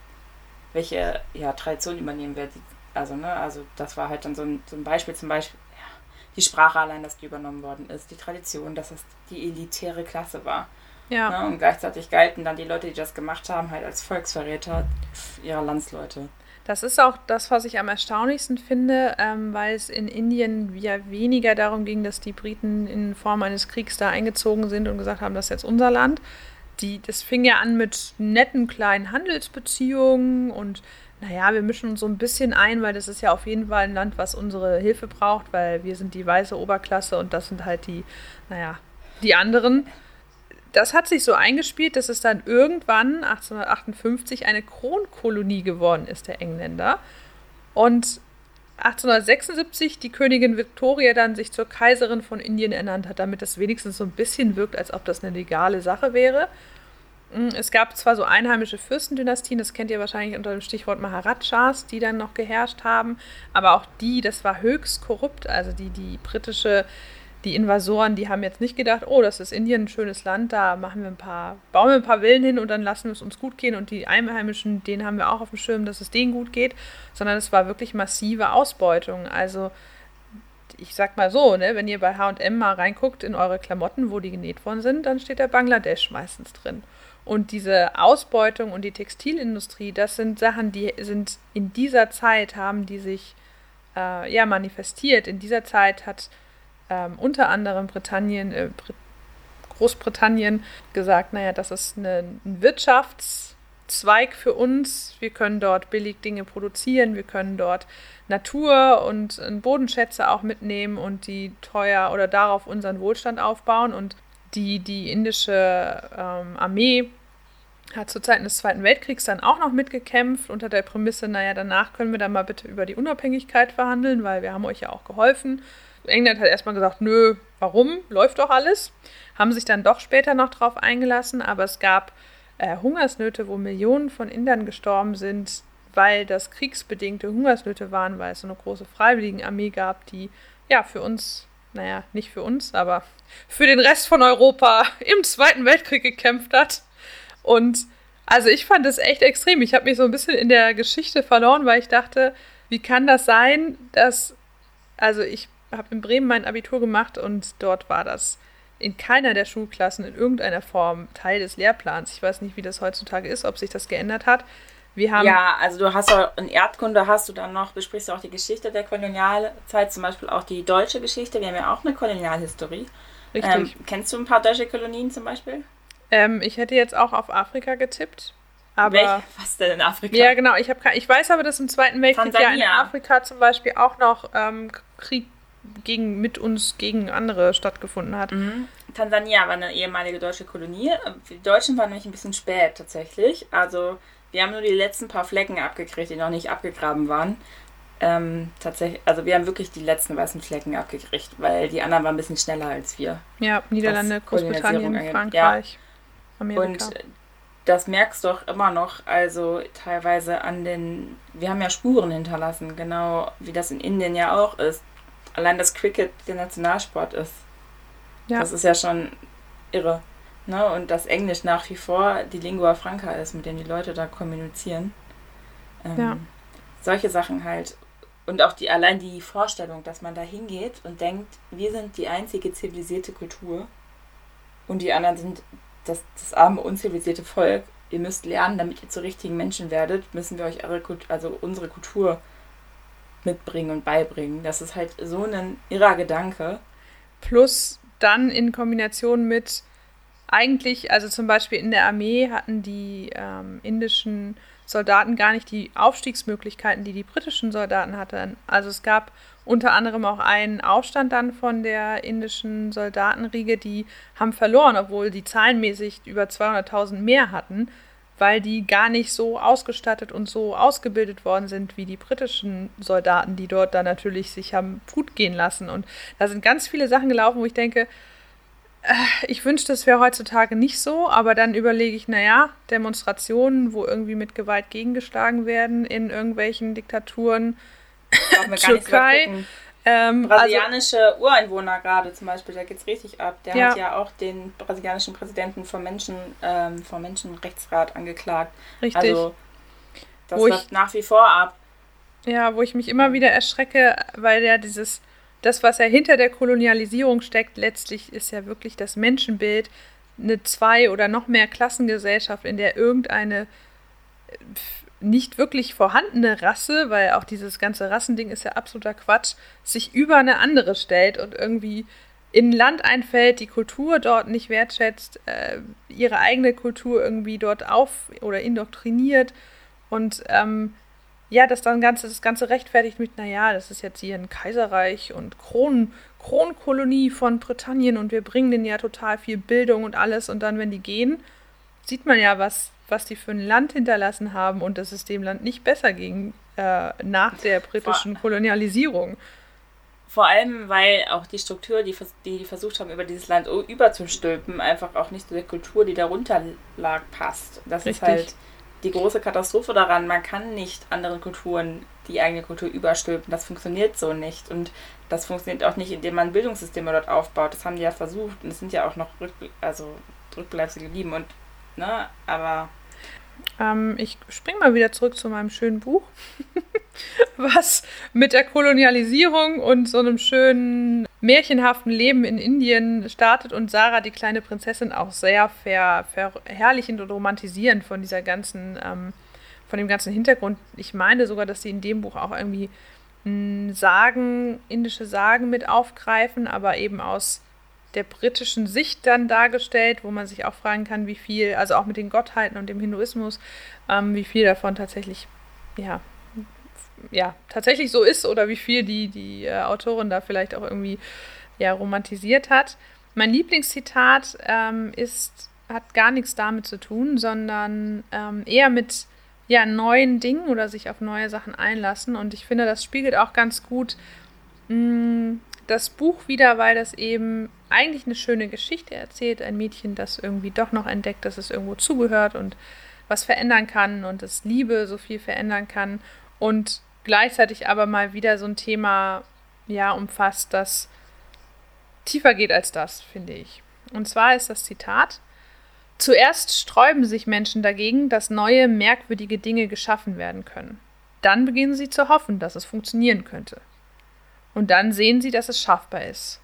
welche ja, Tradition übernehmen wir. Also, ne, also das war halt dann so ein, so ein Beispiel, zum Beispiel ja, die Sprache allein, dass die übernommen worden ist, die Tradition, dass es die elitäre Klasse war. Ja. Ne, und gleichzeitig galten dann die Leute, die das gemacht haben, halt als Volksverräter ihrer Landsleute.
Das ist auch das, was ich am erstaunlichsten finde, ähm, weil es in Indien ja weniger darum ging, dass die Briten in Form eines Kriegs da eingezogen sind und gesagt haben, das ist jetzt unser Land. Die, das fing ja an mit netten kleinen Handelsbeziehungen und naja, wir mischen uns so ein bisschen ein, weil das ist ja auf jeden Fall ein Land, was unsere Hilfe braucht, weil wir sind die weiße Oberklasse und das sind halt die, naja, die anderen das hat sich so eingespielt, dass es dann irgendwann 1858 eine Kronkolonie geworden ist der Engländer. Und 1876 die Königin Victoria dann sich zur Kaiserin von Indien ernannt hat, damit das wenigstens so ein bisschen wirkt, als ob das eine legale Sache wäre. Hm, es gab zwar so einheimische Fürstendynastien, das kennt ihr wahrscheinlich unter dem Stichwort Maharajas, die dann noch geherrscht haben, aber auch die, das war höchst korrupt, also die, die britische die Invasoren, die haben jetzt nicht gedacht, oh, das ist Indien ein schönes Land, da machen wir ein paar, bauen wir ein paar Villen hin und dann lassen wir es uns gut gehen und die Einheimischen, denen haben wir auch auf dem Schirm, dass es denen gut geht, sondern es war wirklich massive Ausbeutung. Also ich sag mal so, ne, wenn ihr bei H&M mal reinguckt in eure Klamotten, wo die genäht worden sind, dann steht da Bangladesch meistens drin. Und diese Ausbeutung und die Textilindustrie, das sind Sachen, die sind in dieser Zeit haben die sich äh, ja manifestiert. In dieser Zeit hat ähm, unter anderem Britannien, äh, Brit Großbritannien gesagt, naja, das ist eine, ein Wirtschaftszweig, Zweig für uns. Wir können dort billig Dinge produzieren, wir können dort Natur und Bodenschätze auch mitnehmen und die teuer oder darauf unseren Wohlstand aufbauen. Und die, die indische ähm, Armee hat zu Zeiten des Zweiten Weltkriegs dann auch noch mitgekämpft unter der Prämisse, naja, danach können wir dann mal bitte über die Unabhängigkeit verhandeln, weil wir haben euch ja auch geholfen. England hat erstmal gesagt, nö, warum? Läuft doch alles. Haben sich dann doch später noch drauf eingelassen, aber es gab äh, Hungersnöte, wo Millionen von Indern gestorben sind, weil das kriegsbedingte Hungersnöte waren, weil es so eine große Freiwilligenarmee gab, die ja für uns, naja, nicht für uns, aber für den Rest von Europa im Zweiten Weltkrieg gekämpft hat. Und also ich fand das echt extrem. Ich habe mich so ein bisschen in der Geschichte verloren, weil ich dachte, wie kann das sein, dass, also ich habe in Bremen mein Abitur gemacht und dort war das in keiner der Schulklassen in irgendeiner Form Teil des Lehrplans. Ich weiß nicht, wie das heutzutage ist, ob sich das geändert hat.
Wir haben ja, also du hast auch in Erdkunde hast du dann noch, besprichst du auch die Geschichte der Kolonialzeit, zum Beispiel auch die deutsche Geschichte. Wir haben ja auch eine Kolonialhistorie. Richtig. Ähm, kennst du ein paar deutsche Kolonien zum Beispiel?
Ähm, ich hätte jetzt auch auf Afrika getippt. Aber Welch,
was denn in Afrika?
Ja, genau. Ich, hab, ich weiß aber, dass im Zweiten Weltkrieg ja in Afrika zum Beispiel auch noch ähm, Krieg gegen, mit uns gegen andere stattgefunden hat.
Mhm. Tansania war eine ehemalige deutsche Kolonie. Die Deutschen waren nämlich ein bisschen spät tatsächlich. Also wir haben nur die letzten paar Flecken abgekriegt, die noch nicht abgegraben waren. Ähm, tatsächlich, also wir haben wirklich die letzten weißen Flecken abgekriegt, weil die anderen waren ein bisschen schneller als wir.
Ja, Niederlande, Großbritannien, Frankreich,
ja. Amerika. Und das merkst du doch immer noch, also teilweise an den, wir haben ja Spuren hinterlassen, genau wie das in Indien ja auch ist allein das Cricket der Nationalsport ist. Ja. Das ist ja schon irre. Ne? Und dass Englisch nach wie vor die Lingua Franca ist, mit der die Leute da kommunizieren. Ähm, ja. Solche Sachen halt. Und auch die, allein die Vorstellung, dass man da hingeht und denkt, wir sind die einzige zivilisierte Kultur und die anderen sind das, das arme, unzivilisierte Volk. Ihr müsst lernen, damit ihr zu richtigen Menschen werdet, müssen wir euch eure, also unsere Kultur mitbringen und beibringen. Das ist halt so ein irrer Gedanke.
Plus dann in Kombination mit eigentlich, also zum Beispiel in der Armee hatten die ähm, indischen Soldaten gar nicht die Aufstiegsmöglichkeiten, die die britischen Soldaten hatten. Also es gab unter anderem auch einen Aufstand dann von der indischen Soldatenriege, die haben verloren, obwohl die zahlenmäßig über 200.000 mehr hatten weil die gar nicht so ausgestattet und so ausgebildet worden sind wie die britischen Soldaten, die dort dann natürlich sich haben gut gehen lassen. Und da sind ganz viele Sachen gelaufen, wo ich denke, äh, ich wünschte, es wäre heutzutage nicht so, aber dann überlege ich, naja, Demonstrationen, wo irgendwie mit Gewalt gegengeschlagen werden in irgendwelchen Diktaturen,
Türkei, ähm, also Brasilianische also, Ureinwohner gerade zum Beispiel, da geht es richtig ab. Der ja. hat ja auch den brasilianischen Präsidenten vom, Menschen, ähm, vom Menschenrechtsrat angeklagt. Richtig. Also das wo läuft ich, nach wie vor ab.
Ja, wo ich mich immer wieder erschrecke, weil ja dieses, das, was ja hinter der Kolonialisierung steckt, letztlich ist ja wirklich das Menschenbild, eine zwei- oder noch mehr Klassengesellschaft, in der irgendeine nicht wirklich vorhandene Rasse, weil auch dieses ganze Rassending ist ja absoluter Quatsch, sich über eine andere stellt und irgendwie in ein Land einfällt, die Kultur dort nicht wertschätzt, äh, ihre eigene Kultur irgendwie dort auf oder indoktriniert und ähm, ja, das dann ganze, das Ganze rechtfertigt mit, naja, das ist jetzt hier ein Kaiserreich und Kronen, Kronkolonie von Britannien und wir bringen denen ja total viel Bildung und alles und dann, wenn die gehen, sieht man ja, was was die für ein Land hinterlassen haben und dass es dem Land nicht besser ging äh, nach der britischen vor, Kolonialisierung.
Vor allem, weil auch die Struktur, die, die, versucht haben, über dieses Land überzustülpen, einfach auch nicht zu der Kultur, die darunter lag, passt. Das Richtig. ist halt die große Katastrophe daran. Man kann nicht anderen Kulturen die eigene Kultur überstülpen. Das funktioniert so nicht. Und das funktioniert auch nicht, indem man Bildungssysteme dort aufbaut. Das haben die ja versucht und es sind ja auch noch Rück also Rückbleibsel geblieben. Und, ne, aber
ähm, ich springe mal wieder zurück zu meinem schönen Buch, was mit der Kolonialisierung und so einem schönen märchenhaften Leben in Indien startet und Sarah, die kleine Prinzessin, auch sehr ver verherrlichend und romantisierend von dieser ganzen, ähm, von dem ganzen Hintergrund. Ich meine sogar, dass sie in dem Buch auch irgendwie hm, Sagen, indische Sagen mit aufgreifen, aber eben aus der britischen Sicht dann dargestellt, wo man sich auch fragen kann, wie viel, also auch mit den Gottheiten und dem Hinduismus, ähm, wie viel davon tatsächlich, ja, ja, tatsächlich so ist oder wie viel die, die äh, Autorin da vielleicht auch irgendwie ja, romantisiert hat. Mein Lieblingszitat ähm, ist, hat gar nichts damit zu tun, sondern ähm, eher mit ja, neuen Dingen oder sich auf neue Sachen einlassen. Und ich finde, das spiegelt auch ganz gut mh, mm, das Buch wieder, weil das eben eigentlich eine schöne Geschichte erzählt. Ein Mädchen, das irgendwie doch noch entdeckt, dass es irgendwo zugehört und was verändern kann und das Liebe so viel verändern kann. Und gleichzeitig aber mal wieder so ein Thema ja umfasst, das tiefer geht als das, finde ich. Und zwar ist das Zitat: Zuerst sträuben sich Menschen dagegen, dass neue, merkwürdige Dinge geschaffen werden können. Dann beginnen sie zu hoffen, dass es funktionieren könnte. Und dann sehen sie, dass es schaffbar ist.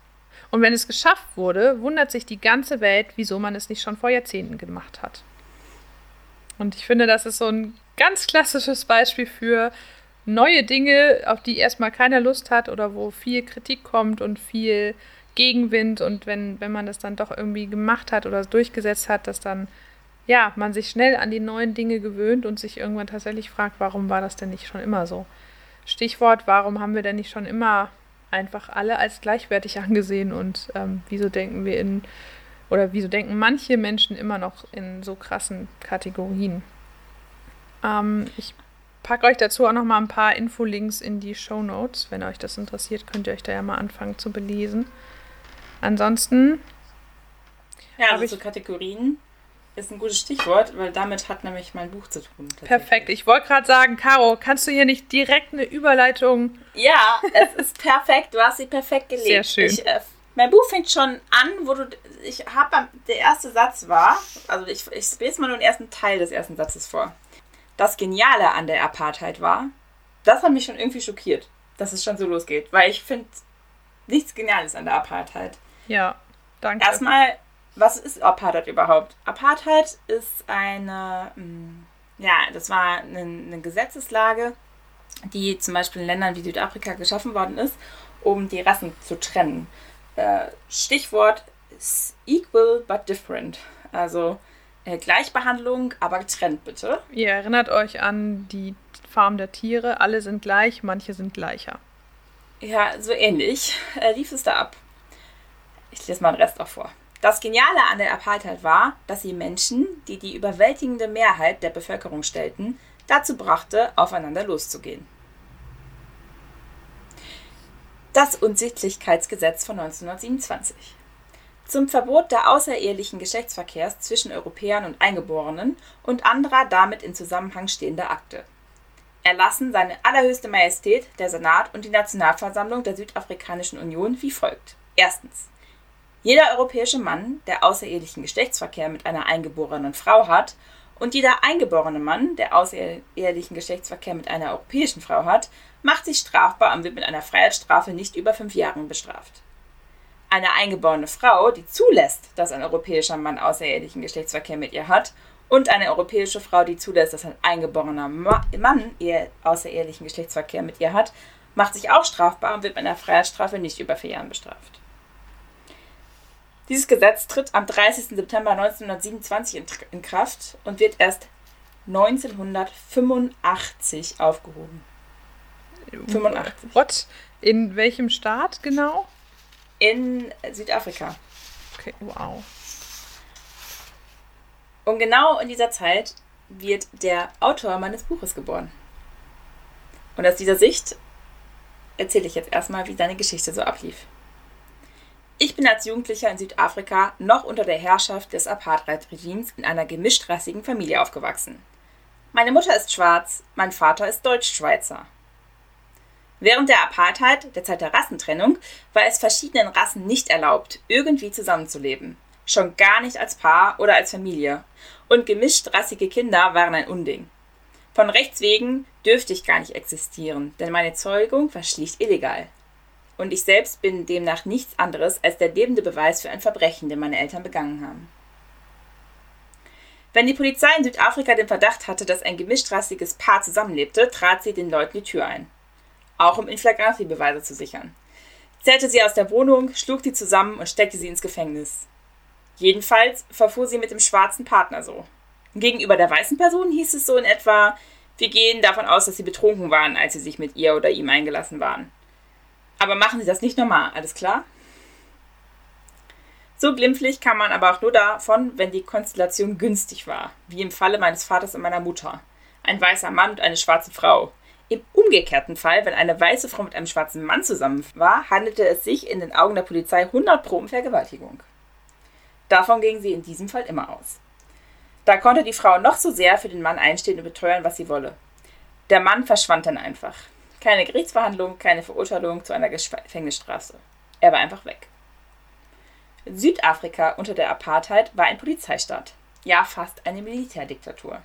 Und wenn es geschafft wurde, wundert sich die ganze Welt, wieso man es nicht schon vor Jahrzehnten gemacht hat. Und ich finde, das ist so ein ganz klassisches Beispiel für neue Dinge, auf die erstmal keiner Lust hat oder wo viel Kritik kommt und viel Gegenwind und wenn, wenn man das dann doch irgendwie gemacht hat oder durchgesetzt hat, dass dann ja, man sich schnell an die neuen Dinge gewöhnt und sich irgendwann tatsächlich fragt, warum war das denn nicht schon immer so? Stichwort, warum haben wir denn nicht schon immer einfach alle als gleichwertig angesehen und ähm, wieso denken wir in oder wieso denken manche Menschen immer noch in so krassen Kategorien? Ähm, ich packe euch dazu auch noch mal ein paar Infolinks in die Show Notes. Wenn euch das interessiert, könnt ihr euch da ja mal anfangen zu belesen. Ansonsten.
Ja, also zu Kategorien ist ein gutes Stichwort, weil damit hat nämlich mein Buch zu tun.
Perfekt. Ich wollte gerade sagen, Caro, kannst du hier nicht direkt eine Überleitung?
Ja, es ist perfekt. Du hast sie perfekt gelegt.
Sehr schön.
Ich, äh, mein Buch fängt schon an, wo du. Ich habe der erste Satz war, also ich, ich lese mal nur den ersten Teil des ersten Satzes vor. Das Geniale an der Apartheid war, das hat mich schon irgendwie schockiert, dass es schon so losgeht, weil ich finde nichts Geniales an der Apartheid.
Ja, danke.
Erstmal, was ist Apartheid überhaupt? Apartheid ist eine, mm, ja, das war eine, eine Gesetzeslage, die zum Beispiel in Ländern wie Südafrika geschaffen worden ist, um die Rassen zu trennen. Äh, Stichwort ist equal but different. Also äh, Gleichbehandlung, aber getrennt bitte.
Ihr erinnert euch an die Farm der Tiere. Alle sind gleich, manche sind gleicher.
Ja, so ähnlich äh, lief es da ab. Ich lese mal den Rest auch vor. Das Geniale an der Apartheid war, dass sie Menschen, die die überwältigende Mehrheit der Bevölkerung stellten, dazu brachte, aufeinander loszugehen. Das Unsichtlichkeitsgesetz von 1927. Zum Verbot der außerehelichen Geschlechtsverkehrs zwischen Europäern und Eingeborenen und anderer damit in Zusammenhang stehender Akte. Erlassen seine allerhöchste Majestät, der Senat und die Nationalversammlung der Südafrikanischen Union wie folgt. Erstens. Jeder europäische Mann, der außerehelichen Geschlechtsverkehr mit einer eingeborenen Frau hat, und jeder eingeborene Mann, der außerehelichen Geschlechtsverkehr mit einer europäischen Frau hat, macht sich strafbar und wird mit einer Freiheitsstrafe nicht über fünf Jahren bestraft. Eine eingeborene Frau, die zulässt, dass ein europäischer Mann außerehelichen Geschlechtsverkehr mit ihr hat, und eine europäische Frau, die zulässt, dass ein eingeborener Mann ihr außerehelichen Geschlechtsverkehr mit ihr hat, macht sich auch strafbar und wird mit einer Freiheitsstrafe nicht über vier Jahren bestraft. Dieses Gesetz tritt am 30. September 1927 in, Kraft und wird erst 1985 aufgehoben.
85. What? In welchem Staat genau?
In Südafrika.
Okay, wow.
Und genau in dieser Zeit wird der Autor meines Buches geboren. Und aus dieser Sicht erzähle ich jetzt erstmal, wie seine Geschichte so ablief. Ich bin als Jugendlicher in Südafrika noch unter der Herrschaft des Apartheid-Regimes in einer gemischtrassigen Familie aufgewachsen. Meine Mutter ist schwarz, mein Vater ist Deutsch-Schweizer. Während der Apartheid, der Zeit der Rassentrennung, war es verschiedenen Rassen nicht erlaubt, irgendwie zusammenzuleben. Schon gar nicht als Paar oder als Familie. Und gemischtrassige Kinder waren ein Unding. Von Rechts wegen dürfte ich gar nicht existieren, denn meine Zeugung war schlicht illegal und ich selbst bin demnach nichts anderes als der lebende Beweis für ein Verbrechen, den meine Eltern begangen haben. Wenn die Polizei in Südafrika den Verdacht hatte, dass ein gemischtrassiges Paar zusammenlebte, trat sie den Leuten die Tür ein. Auch um Inflagranti-Beweise zu sichern. zerrte sie aus der Wohnung, schlug sie zusammen und steckte sie ins Gefängnis. Jedenfalls verfuhr sie mit dem schwarzen Partner so. Gegenüber der weißen Person hieß es so in etwa, wir gehen davon aus, dass sie betrunken waren, als sie sich mit ihr oder ihm eingelassen waren. Aber machen Sie das nicht normal, alles klar? So glimpflich kam man aber auch nur davon, wenn die Konstellation günstig war, wie im Falle meines Vaters und meiner Mutter. Ein weißer Mann und eine schwarze Frau. Im umgekehrten Fall, wenn eine weiße Frau mit einem schwarzen Mann zusammen war, handelte es sich in den Augen der Polizei 100 Pro um Vergewaltigung. Davon ging sie in diesem Fall immer aus. Da konnte die Frau noch so sehr für den Mann einstehen und beteuern, was sie wolle. Der Mann verschwand dann einfach. Keine Gerichtsverhandlung, keine Verurteilung zu einer Gefängnisstraße. Er war einfach weg. Südafrika unter der Apartheid war ein Polizeistaat. Ja, fast eine Militärdiktatur.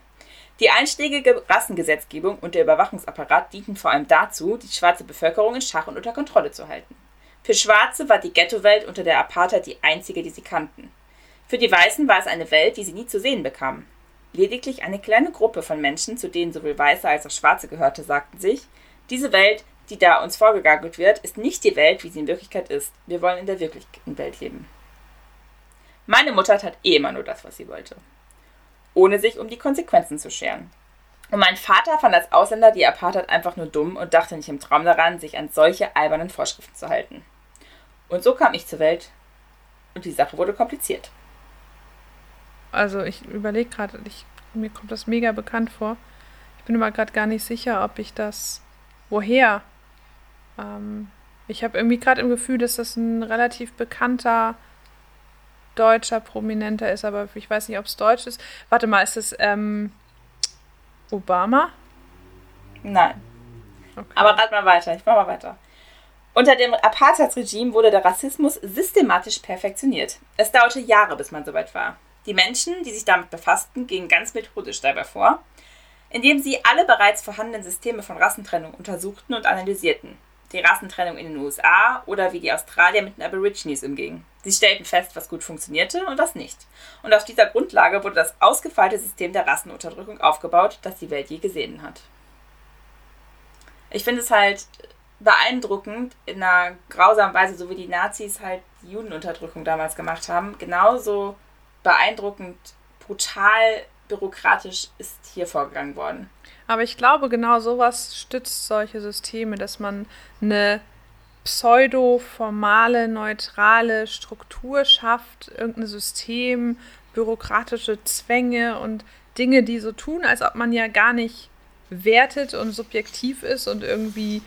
Die einschlägige Rassengesetzgebung und der Überwachungsapparat dienten vor allem dazu, die schwarze Bevölkerung in Schach und unter Kontrolle zu halten. Für Schwarze war die Ghettowelt unter der Apartheid die einzige, die sie kannten. Für die Weißen war es eine Welt, die sie nie zu sehen bekamen. Lediglich eine kleine Gruppe von Menschen, zu denen sowohl Weiße als auch Schwarze gehörte, sagten sich, diese Welt, die da uns vorgegagelt wird, ist nicht die Welt, wie sie in Wirklichkeit ist. Wir wollen in der wirklichen Welt leben. Meine Mutter tat eh immer nur das, was sie wollte. Ohne sich um die Konsequenzen zu scheren. Und mein Vater fand als Ausländer die Apartheid einfach nur dumm und dachte nicht im Traum daran, sich an solche albernen Vorschriften zu halten. Und so kam ich zur Welt und die Sache wurde kompliziert.
Also ich überlege gerade, mir kommt das mega bekannt vor. Ich bin aber gerade gar nicht sicher, ob ich das. Woher? Ähm, ich habe irgendwie gerade im Gefühl, dass das ein relativ bekannter deutscher Prominenter ist, aber ich weiß nicht, ob es deutsch ist. Warte mal, ist es ähm, Obama?
Nein. Okay. Aber rat mal weiter, ich mach mal weiter. Unter dem Apartheidsregime wurde der Rassismus systematisch perfektioniert. Es dauerte Jahre, bis man soweit war. Die Menschen, die sich damit befassten, gingen ganz methodisch dabei vor, indem sie alle bereits vorhandenen Systeme von Rassentrennung untersuchten und analysierten die Rassentrennung in den USA oder wie die Australier mit den Aborigines umgingen. Sie stellten fest, was gut funktionierte und was nicht. Und auf dieser Grundlage wurde das ausgefeilte System der Rassenunterdrückung aufgebaut, das die Welt je gesehen hat. Ich finde es halt beeindruckend, in einer grausamen Weise, so wie die Nazis halt die Judenunterdrückung damals gemacht haben, genauso beeindruckend, brutal bürokratisch ist hier vorgegangen worden.
Aber ich glaube, genau sowas stützt solche Systeme, dass man eine pseudo-formale, neutrale Struktur schafft, irgendein System, bürokratische Zwänge und Dinge, die so tun, als ob man ja gar nicht wertet und subjektiv ist und irgendwie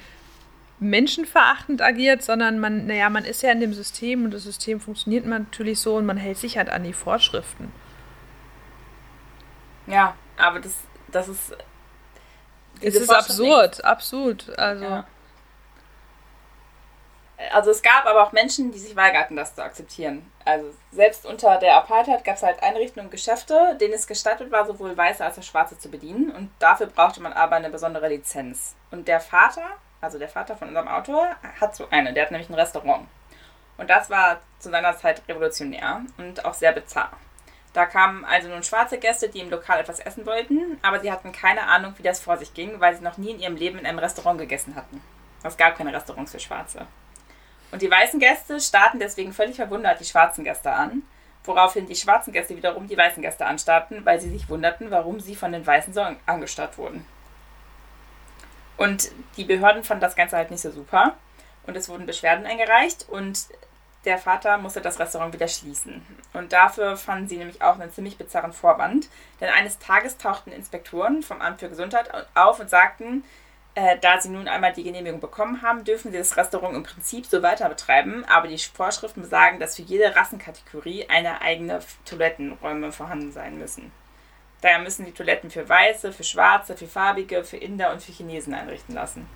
menschenverachtend agiert, sondern man, naja, man ist ja in dem System und das System funktioniert natürlich so und man hält sich halt an die Vorschriften.
Ja, aber das, das ist
es ist absurd, absurd. Also. Ja.
Also es gab aber auch Menschen, die sich weigerten, das zu akzeptieren. Also selbst unter der Apartheid gab es halt Einrichtungen und Geschäfte, denen es gestattet war, sowohl Weiße als auch Schwarze zu bedienen. Und dafür brauchte man aber eine besondere Lizenz. Und der Vater, also der Vater von unserem Autor, hat so eine. Der hat nämlich ein Restaurant. Und das war zu seiner Zeit revolutionär und auch sehr bizarr. Da kamen also nun schwarze Gäste, die im Lokal etwas essen wollten, aber sie hatten keine Ahnung, wie das vor sich ging, weil sie noch nie in ihrem Leben in einem Restaurant gegessen hatten. Es gab keine Restaurants für Schwarze. Und die weißen Gäste starrten deswegen völlig verwundert die schwarzen Gäste an, woraufhin die schwarzen Gäste wiederum die weißen Gäste anstarrten, weil sie sich wunderten, warum sie von den Weißen so angestarrt wurden. Und die Behörden fanden das Ganze halt nicht so super. Und es wurden Beschwerden eingereicht und der Vater musste das Restaurant wieder schließen. Und dafür fanden sie nämlich auch einen ziemlich bizarren Vorwand. Denn eines Tages tauchten Inspektoren vom Amt für Gesundheit auf und sagten, äh, da sie nun einmal die Genehmigung bekommen haben, dürfen sie das Restaurant im Prinzip so weiter betreiben, aber die Vorschriften besagen, dass für jede Rassenkategorie eine eigene Toilettenräume vorhanden sein müssen. Daher müssen die Toiletten für Weiße, für Schwarze, für Farbige, für Inder und für Chinesen einrichten lassen.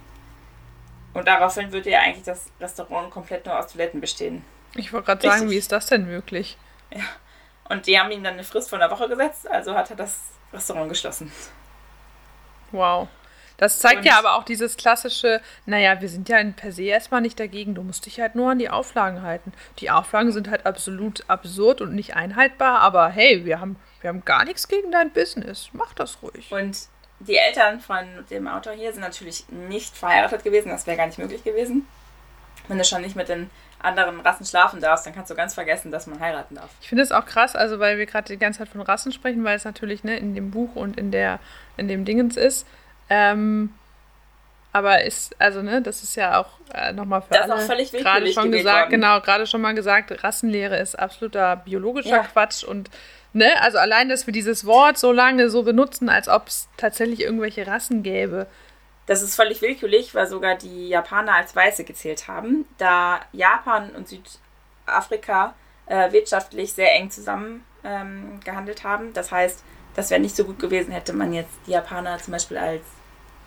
Und daraufhin würde ja eigentlich das Restaurant komplett nur aus Toiletten bestehen.
Ich wollte gerade sagen, wie ist das denn möglich?
Ja. Und die haben ihm dann eine Frist von einer Woche gesetzt, also hat er das Restaurant geschlossen.
Wow. Das zeigt und ja aber auch dieses klassische, naja, wir sind ja in per se erstmal nicht dagegen, du musst dich halt nur an die Auflagen halten. Die Auflagen sind halt absolut absurd und nicht einhaltbar, aber hey, wir haben, wir haben gar nichts gegen dein Business. Mach das ruhig.
Und die Eltern von dem Autor hier sind natürlich nicht verheiratet gewesen, das wäre gar nicht möglich gewesen. Wenn du schon nicht mit den anderen Rassen schlafen darfst, dann kannst du ganz vergessen, dass man heiraten darf.
Ich finde es auch krass, also weil wir gerade die ganze Zeit von Rassen sprechen, weil es natürlich ne, in dem Buch und in der in dem Dingens ist. Ähm, aber ist, also ne, das ist ja auch äh, nochmal für das alle gerade schon gesagt, worden. genau, gerade schon mal gesagt, Rassenlehre ist absoluter biologischer ja. Quatsch und ne, also allein, dass wir dieses Wort so lange so benutzen, als ob es tatsächlich irgendwelche Rassen gäbe.
Das ist völlig willkürlich, weil sogar die Japaner als Weiße gezählt haben, da Japan und Südafrika äh, wirtschaftlich sehr eng zusammen ähm, gehandelt haben. Das heißt, das wäre nicht so gut gewesen, hätte man jetzt die Japaner zum Beispiel als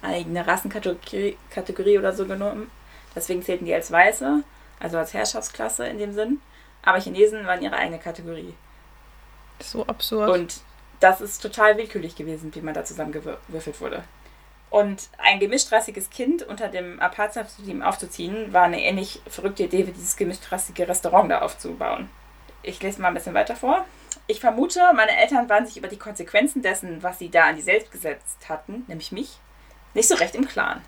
eigene Rassenkategorie Kategorie oder so genommen. Deswegen zählten die als Weiße, also als Herrschaftsklasse in dem Sinn. Aber Chinesen waren ihre eigene Kategorie.
So absurd.
Und das ist total willkürlich gewesen, wie man da zusammengewürfelt wurde. Und ein gemischtrassiges Kind unter dem Apartheid-Regime aufzuziehen, war eine ähnlich verrückte Idee, wie dieses gemischtrassige Restaurant da aufzubauen. Ich lese mal ein bisschen weiter vor. Ich vermute, meine Eltern waren sich über die Konsequenzen dessen, was sie da an die Welt gesetzt hatten, nämlich mich, nicht so recht im Klaren.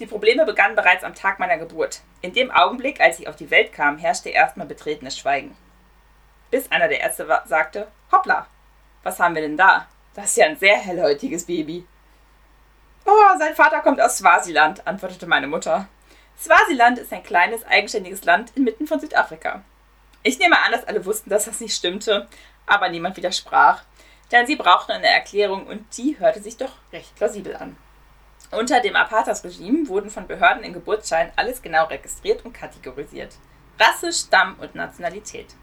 Die Probleme begannen bereits am Tag meiner Geburt. In dem Augenblick, als ich auf die Welt kam, herrschte erstmal betretenes Schweigen. Bis einer der Ärzte sagte, hoppla, was haben wir denn da? Das ist ja ein sehr hellhäutiges Baby. Oh, sein Vater kommt aus Swasiland, antwortete meine Mutter. Swasiland ist ein kleines, eigenständiges Land inmitten von Südafrika. Ich nehme an, dass alle wussten, dass das nicht stimmte, aber niemand widersprach, denn sie brauchten eine Erklärung und die hörte sich doch recht plausibel an. Unter dem Apartheid-Regime wurden von Behörden in Geburtsschein alles genau registriert und kategorisiert. Rasse, Stamm und Nationalität.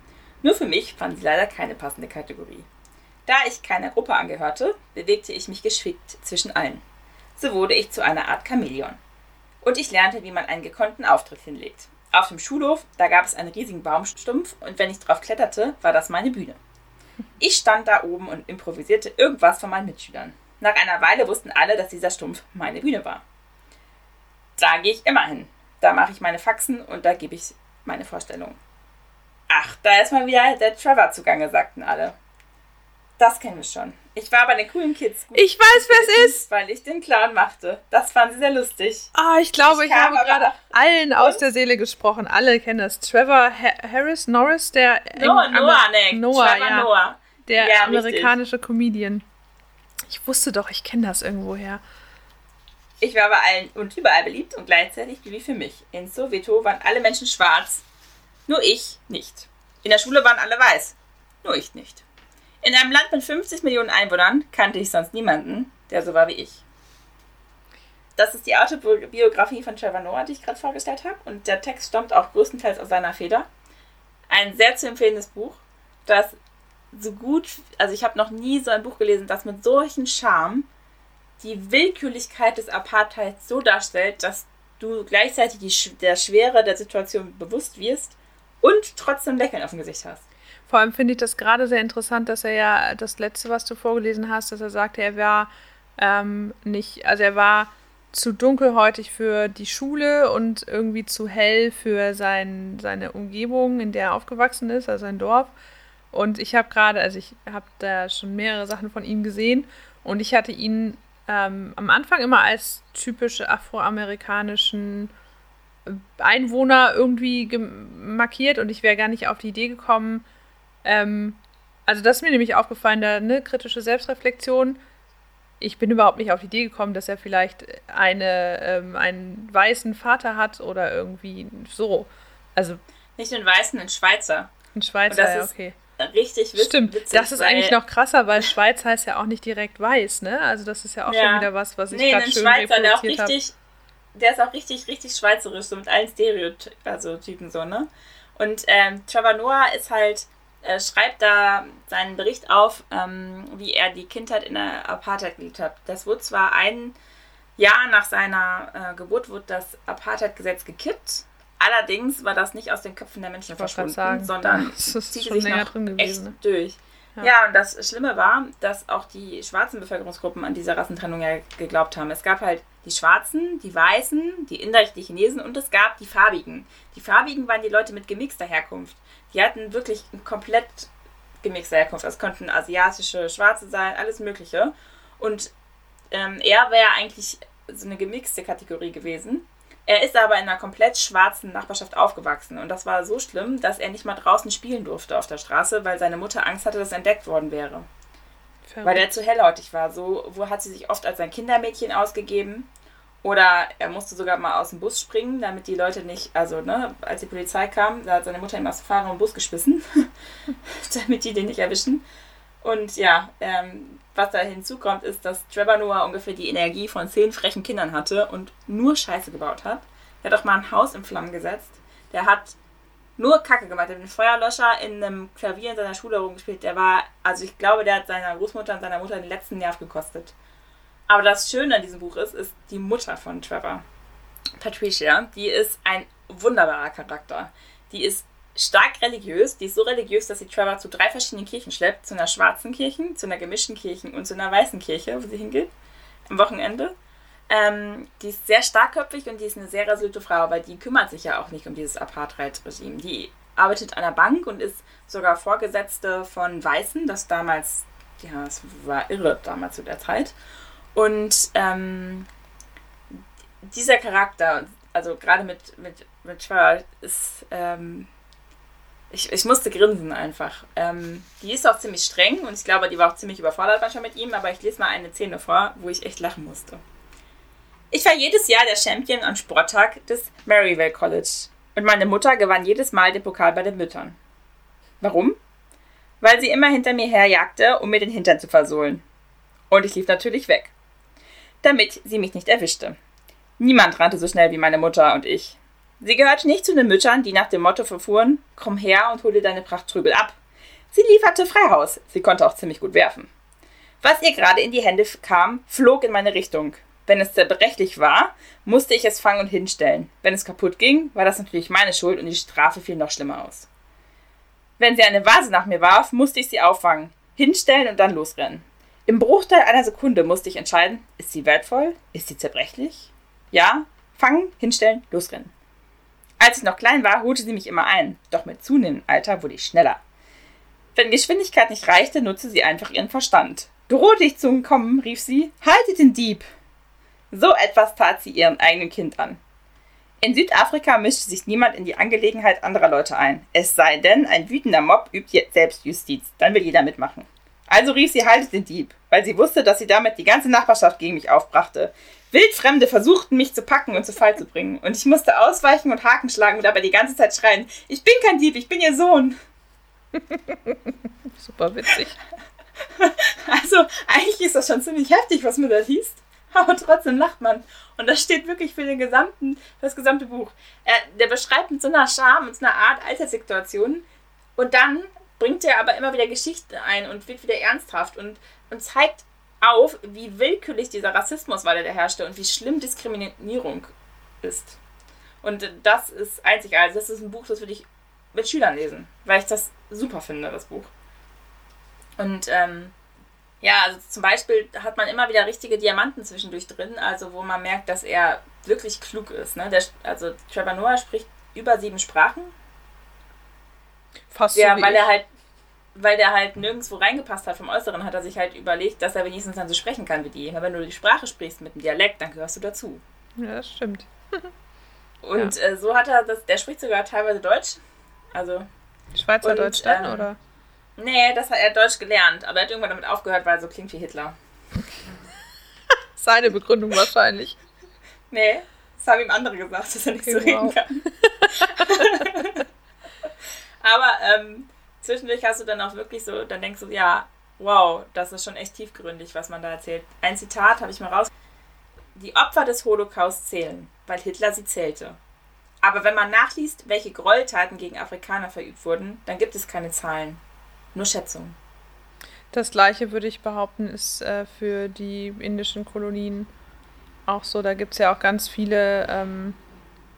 Nur für mich fanden sie leider keine passende Kategorie. Da ich keiner Gruppe angehörte, bewegte ich mich geschickt zwischen allen. So wurde ich zu einer Art Chamäleon. Und ich lernte, wie man einen gekonnten Auftritt hinlegt. Auf dem Schulhof, da gab es einen riesigen Baumstumpf und wenn ich drauf kletterte, war das meine Bühne. Ich stand da oben und improvisierte irgendwas von meinen Mitschülern. Nach einer Weile wussten alle, dass dieser Stumpf meine Bühne war. Da gehe ich immer hin. Da mache ich meine Faxen und da gebe ich meine Vorstellungen. Ach, da ist mal wieder der Trevor zugange, sagten alle. Das kennen wir schon. Ich war bei den coolen Kids.
Gut ich weiß, wer es ist.
Weil ich den Clown machte. Das fanden sie sehr lustig.
Ah, ich glaube, ich, ich habe gerade allen aus der Seele gesprochen. Alle kennen das. Trevor ha Harris Norris, der
Noah, Noah, nee.
Noah, Trevor ja. Noah. Der ja, amerikanische richtig. Comedian. Ich wusste doch, ich kenne das irgendwoher.
Ich war bei allen und überall beliebt und gleichzeitig wie für mich. In Soweto waren alle Menschen schwarz, nur ich nicht. In der Schule waren alle weiß, nur ich nicht. In einem Land mit 50 Millionen Einwohnern kannte ich sonst niemanden, der so war wie ich. Das ist die Autobiografie von Trevor Noah, die ich gerade vorgestellt habe. Und der Text stammt auch größtenteils aus seiner Feder. Ein sehr zu empfehlendes Buch, das so gut, also ich habe noch nie so ein Buch gelesen, das mit solchen Charme die Willkürlichkeit des Apartheids so darstellt, dass du gleichzeitig die, der Schwere der Situation bewusst wirst und trotzdem Lächeln auf dem Gesicht hast.
Vor allem finde ich das gerade sehr interessant, dass er ja das letzte, was du vorgelesen hast, dass er sagte, er war ähm, nicht, also er war zu dunkelhäutig für die Schule und irgendwie zu hell für sein, seine Umgebung, in der er aufgewachsen ist, also sein Dorf. Und ich habe gerade, also ich habe da schon mehrere Sachen von ihm gesehen und ich hatte ihn ähm, am Anfang immer als typische afroamerikanischen Einwohner irgendwie markiert und ich wäre gar nicht auf die Idee gekommen. Ähm, also das ist mir nämlich aufgefallen, da ne, kritische Selbstreflexion. Ich bin überhaupt nicht auf die Idee gekommen, dass er vielleicht eine, ähm, einen weißen Vater hat oder irgendwie so. Also
nicht einen weißen, einen Schweizer.
Ein Schweizer, ja, okay
richtig
witzig. Stimmt, das ist eigentlich noch krasser, weil Schweiz heißt ja auch nicht direkt weiß, ne? Also das ist ja auch ja. schon wieder was, was ich nee, gerade schön Schweizer,
der auch richtig, hab. Der ist auch richtig, richtig schweizerisch, so mit allen Stereotypen also so, ne? Und ähm, Trevor Noah ist halt, äh, schreibt da seinen Bericht auf, ähm, wie er die Kindheit in der Apartheid gelebt hat. Das wurde zwar ein Jahr nach seiner äh, Geburt wurde das Apartheid-Gesetz gekippt, Allerdings war das nicht aus den Köpfen der Menschen verschwunden, sagen, sondern zieht sich noch gewesen, echt ne? durch. Ja. ja. und das Schlimme war, dass auch die schwarzen Bevölkerungsgruppen an diese Rassentrennung ja geglaubt haben. Es gab halt die Schwarzen, die Weißen, die Inder, die Chinesen und es gab die Farbigen. Die Farbigen waren die Leute mit gemixter Herkunft. Die hatten wirklich komplett gemixter Herkunft. Das konnten asiatische, Schwarze sein, alles Mögliche. Und ähm, er wäre eigentlich so eine gemixte Kategorie gewesen. Er ist aber in einer komplett schwarzen Nachbarschaft aufgewachsen und das war so schlimm, dass er nicht mal draußen spielen durfte auf der Straße, weil seine Mutter Angst hatte, dass er entdeckt worden wäre. Verrückt. Weil er zu hellhäutig war. So wo hat sie sich oft als sein Kindermädchen ausgegeben. Oder er musste sogar mal aus dem Bus springen, damit die Leute nicht, also ne, als die Polizei kam, da hat seine Mutter ihn aus dem Fahrer im Bus geschmissen, damit die den nicht erwischen. Und ja, ähm, was da hinzukommt, ist, dass Trevor Noah ungefähr die Energie von zehn frechen Kindern hatte und nur Scheiße gebaut hat. Er hat auch mal ein Haus in Flammen gesetzt. Der hat nur Kacke gemacht. Der hat den Feuerlöscher in einem Klavier in seiner Schule rumgespielt. Der war, also ich glaube, der hat seiner Großmutter und seiner Mutter den letzten Nerv gekostet. Aber das Schöne an diesem Buch ist, ist die Mutter von Trevor. Patricia, die ist ein wunderbarer Charakter. Die ist stark religiös. Die ist so religiös, dass sie Trevor zu drei verschiedenen Kirchen schleppt. Zu einer schwarzen Kirche, zu einer gemischten Kirche und zu einer weißen Kirche, wo sie hingeht. Am Wochenende. Ähm, die ist sehr starkköpfig und die ist eine sehr resolute Frau, weil die kümmert sich ja auch nicht um dieses Apartheid-Regime. Die arbeitet an der Bank und ist sogar Vorgesetzte von Weißen, das damals, ja, es war irre damals zu der Zeit. Und ähm, dieser Charakter, also gerade mit, mit, mit Trevor, ist ähm, ich, ich musste grinsen einfach. Ähm, die ist auch ziemlich streng und ich glaube, die war auch ziemlich überfordert manchmal mit ihm, aber ich lese mal eine Szene vor, wo ich echt lachen musste. Ich war jedes Jahr der Champion am Sporttag des Maryvale College und meine Mutter gewann jedes Mal den Pokal bei den Müttern. Warum? Weil sie immer hinter mir herjagte, um mir den Hintern zu versohlen. Und ich lief natürlich weg. Damit sie mich nicht erwischte. Niemand rannte so schnell wie meine Mutter und ich. Sie gehörte nicht zu den Müttern, die nach dem Motto verfuhren, komm her und hol dir deine Prachttrübel ab. Sie lieferte Freihaus, sie konnte auch ziemlich gut werfen. Was ihr gerade in die Hände kam, flog in meine Richtung. Wenn es zerbrechlich war, musste ich es fangen und hinstellen. Wenn es kaputt ging, war das natürlich meine Schuld und die Strafe fiel noch schlimmer aus. Wenn sie eine Vase nach mir warf, musste ich sie auffangen, hinstellen und dann losrennen. Im Bruchteil einer Sekunde musste ich entscheiden, ist sie wertvoll? Ist sie zerbrechlich? Ja, fangen, hinstellen, losrennen. Als ich noch klein war, holte sie mich immer ein, doch mit zunehmendem Alter wurde ich schneller. Wenn Geschwindigkeit nicht reichte, nutzte sie einfach ihren Verstand. Drohte ich zu entkommen, rief sie, haltet den Dieb! So etwas tat sie ihrem eigenen Kind an. In Südafrika mischte sich niemand in die Angelegenheit anderer Leute ein. Es sei denn, ein wütender Mob übt jetzt Selbstjustiz, dann will jeder mitmachen. Also rief sie, haltet den Dieb, weil sie wusste, dass sie damit die ganze Nachbarschaft gegen mich aufbrachte. Wildfremde versuchten mich zu packen und zu Fall zu bringen. Und ich musste ausweichen und Haken schlagen und dabei die ganze Zeit schreien: Ich bin kein Dieb, ich bin ihr Sohn.
Super witzig.
Also, eigentlich ist das schon ziemlich heftig, was man da liest. Aber trotzdem lacht man. Und das steht wirklich für, den gesamten, für das gesamte Buch. Er, der beschreibt mit so einer Charme, mit so einer Art Alltagssituation. Und dann bringt er aber immer wieder Geschichten ein und wird wieder ernsthaft und, und zeigt auf, wie willkürlich dieser Rassismus war, der herrschte und wie schlimm Diskriminierung ist. Und das ist einzigartig. Das ist ein Buch, das würde ich mit Schülern lesen, weil ich das super finde, das Buch. Und ähm, ja, also zum Beispiel hat man immer wieder richtige Diamanten zwischendurch drin, also wo man merkt, dass er wirklich klug ist. Ne? Der, also Trevor Noah spricht über sieben Sprachen. Fast ja, so weil ich. er halt weil der halt nirgendwo reingepasst hat vom Äußeren, hat er sich halt überlegt, dass er wenigstens dann so sprechen kann wie die. Weil wenn du die Sprache sprichst mit dem Dialekt, dann gehörst du dazu.
Ja, das stimmt.
und ja. äh, so hat er das, der spricht sogar teilweise Deutsch. Also.
Schweizerdeutsch dann, ähm, oder?
Nee, das hat er Deutsch gelernt, aber er hat irgendwann damit aufgehört, weil er so klingt wie Hitler.
Seine Begründung wahrscheinlich.
Nee, das haben ihm andere gesagt, dass er nicht so reden kann. aber ähm, zwischendurch hast du dann auch wirklich so, dann denkst du, ja, wow, das ist schon echt tiefgründig, was man da erzählt. Ein Zitat habe ich mal raus. Die Opfer des Holocaust zählen, weil Hitler sie zählte. Aber wenn man nachliest, welche Gräueltaten gegen Afrikaner verübt wurden, dann gibt es keine Zahlen, nur Schätzungen.
Das gleiche würde ich behaupten, ist äh, für die indischen Kolonien auch so. Da gibt es ja auch ganz viele ähm,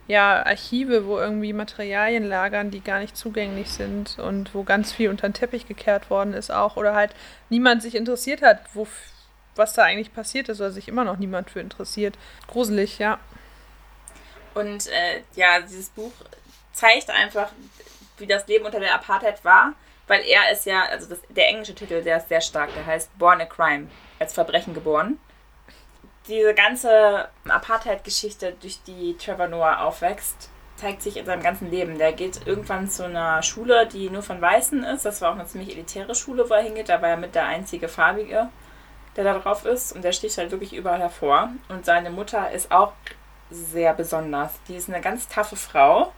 ja, Archive, wo irgendwie Materialien lagern, die gar nicht zugänglich sind und wo ganz viel unter den Teppich gekehrt worden ist auch oder halt niemand sich interessiert hat, wo, was da eigentlich passiert ist oder sich immer noch niemand für interessiert. Gruselig, ja.
Und äh, ja, dieses Buch zeigt einfach, wie das Leben unter der Apartheid war, weil er ist ja, also das, der englische Titel, der ist sehr stark, der heißt Born a Crime, als Verbrechen geboren diese ganze Apartheid-Geschichte, durch die Trevor Noah aufwächst, zeigt sich in seinem ganzen Leben. Der geht irgendwann zu einer Schule, die nur von Weißen ist. Das war auch eine ziemlich elitäre Schule, wo er hingeht. Da war er mit der einzige Farbige, der da drauf ist. Und der sticht halt wirklich überall hervor. Und seine Mutter ist auch sehr besonders. Die ist eine ganz taffe Frau.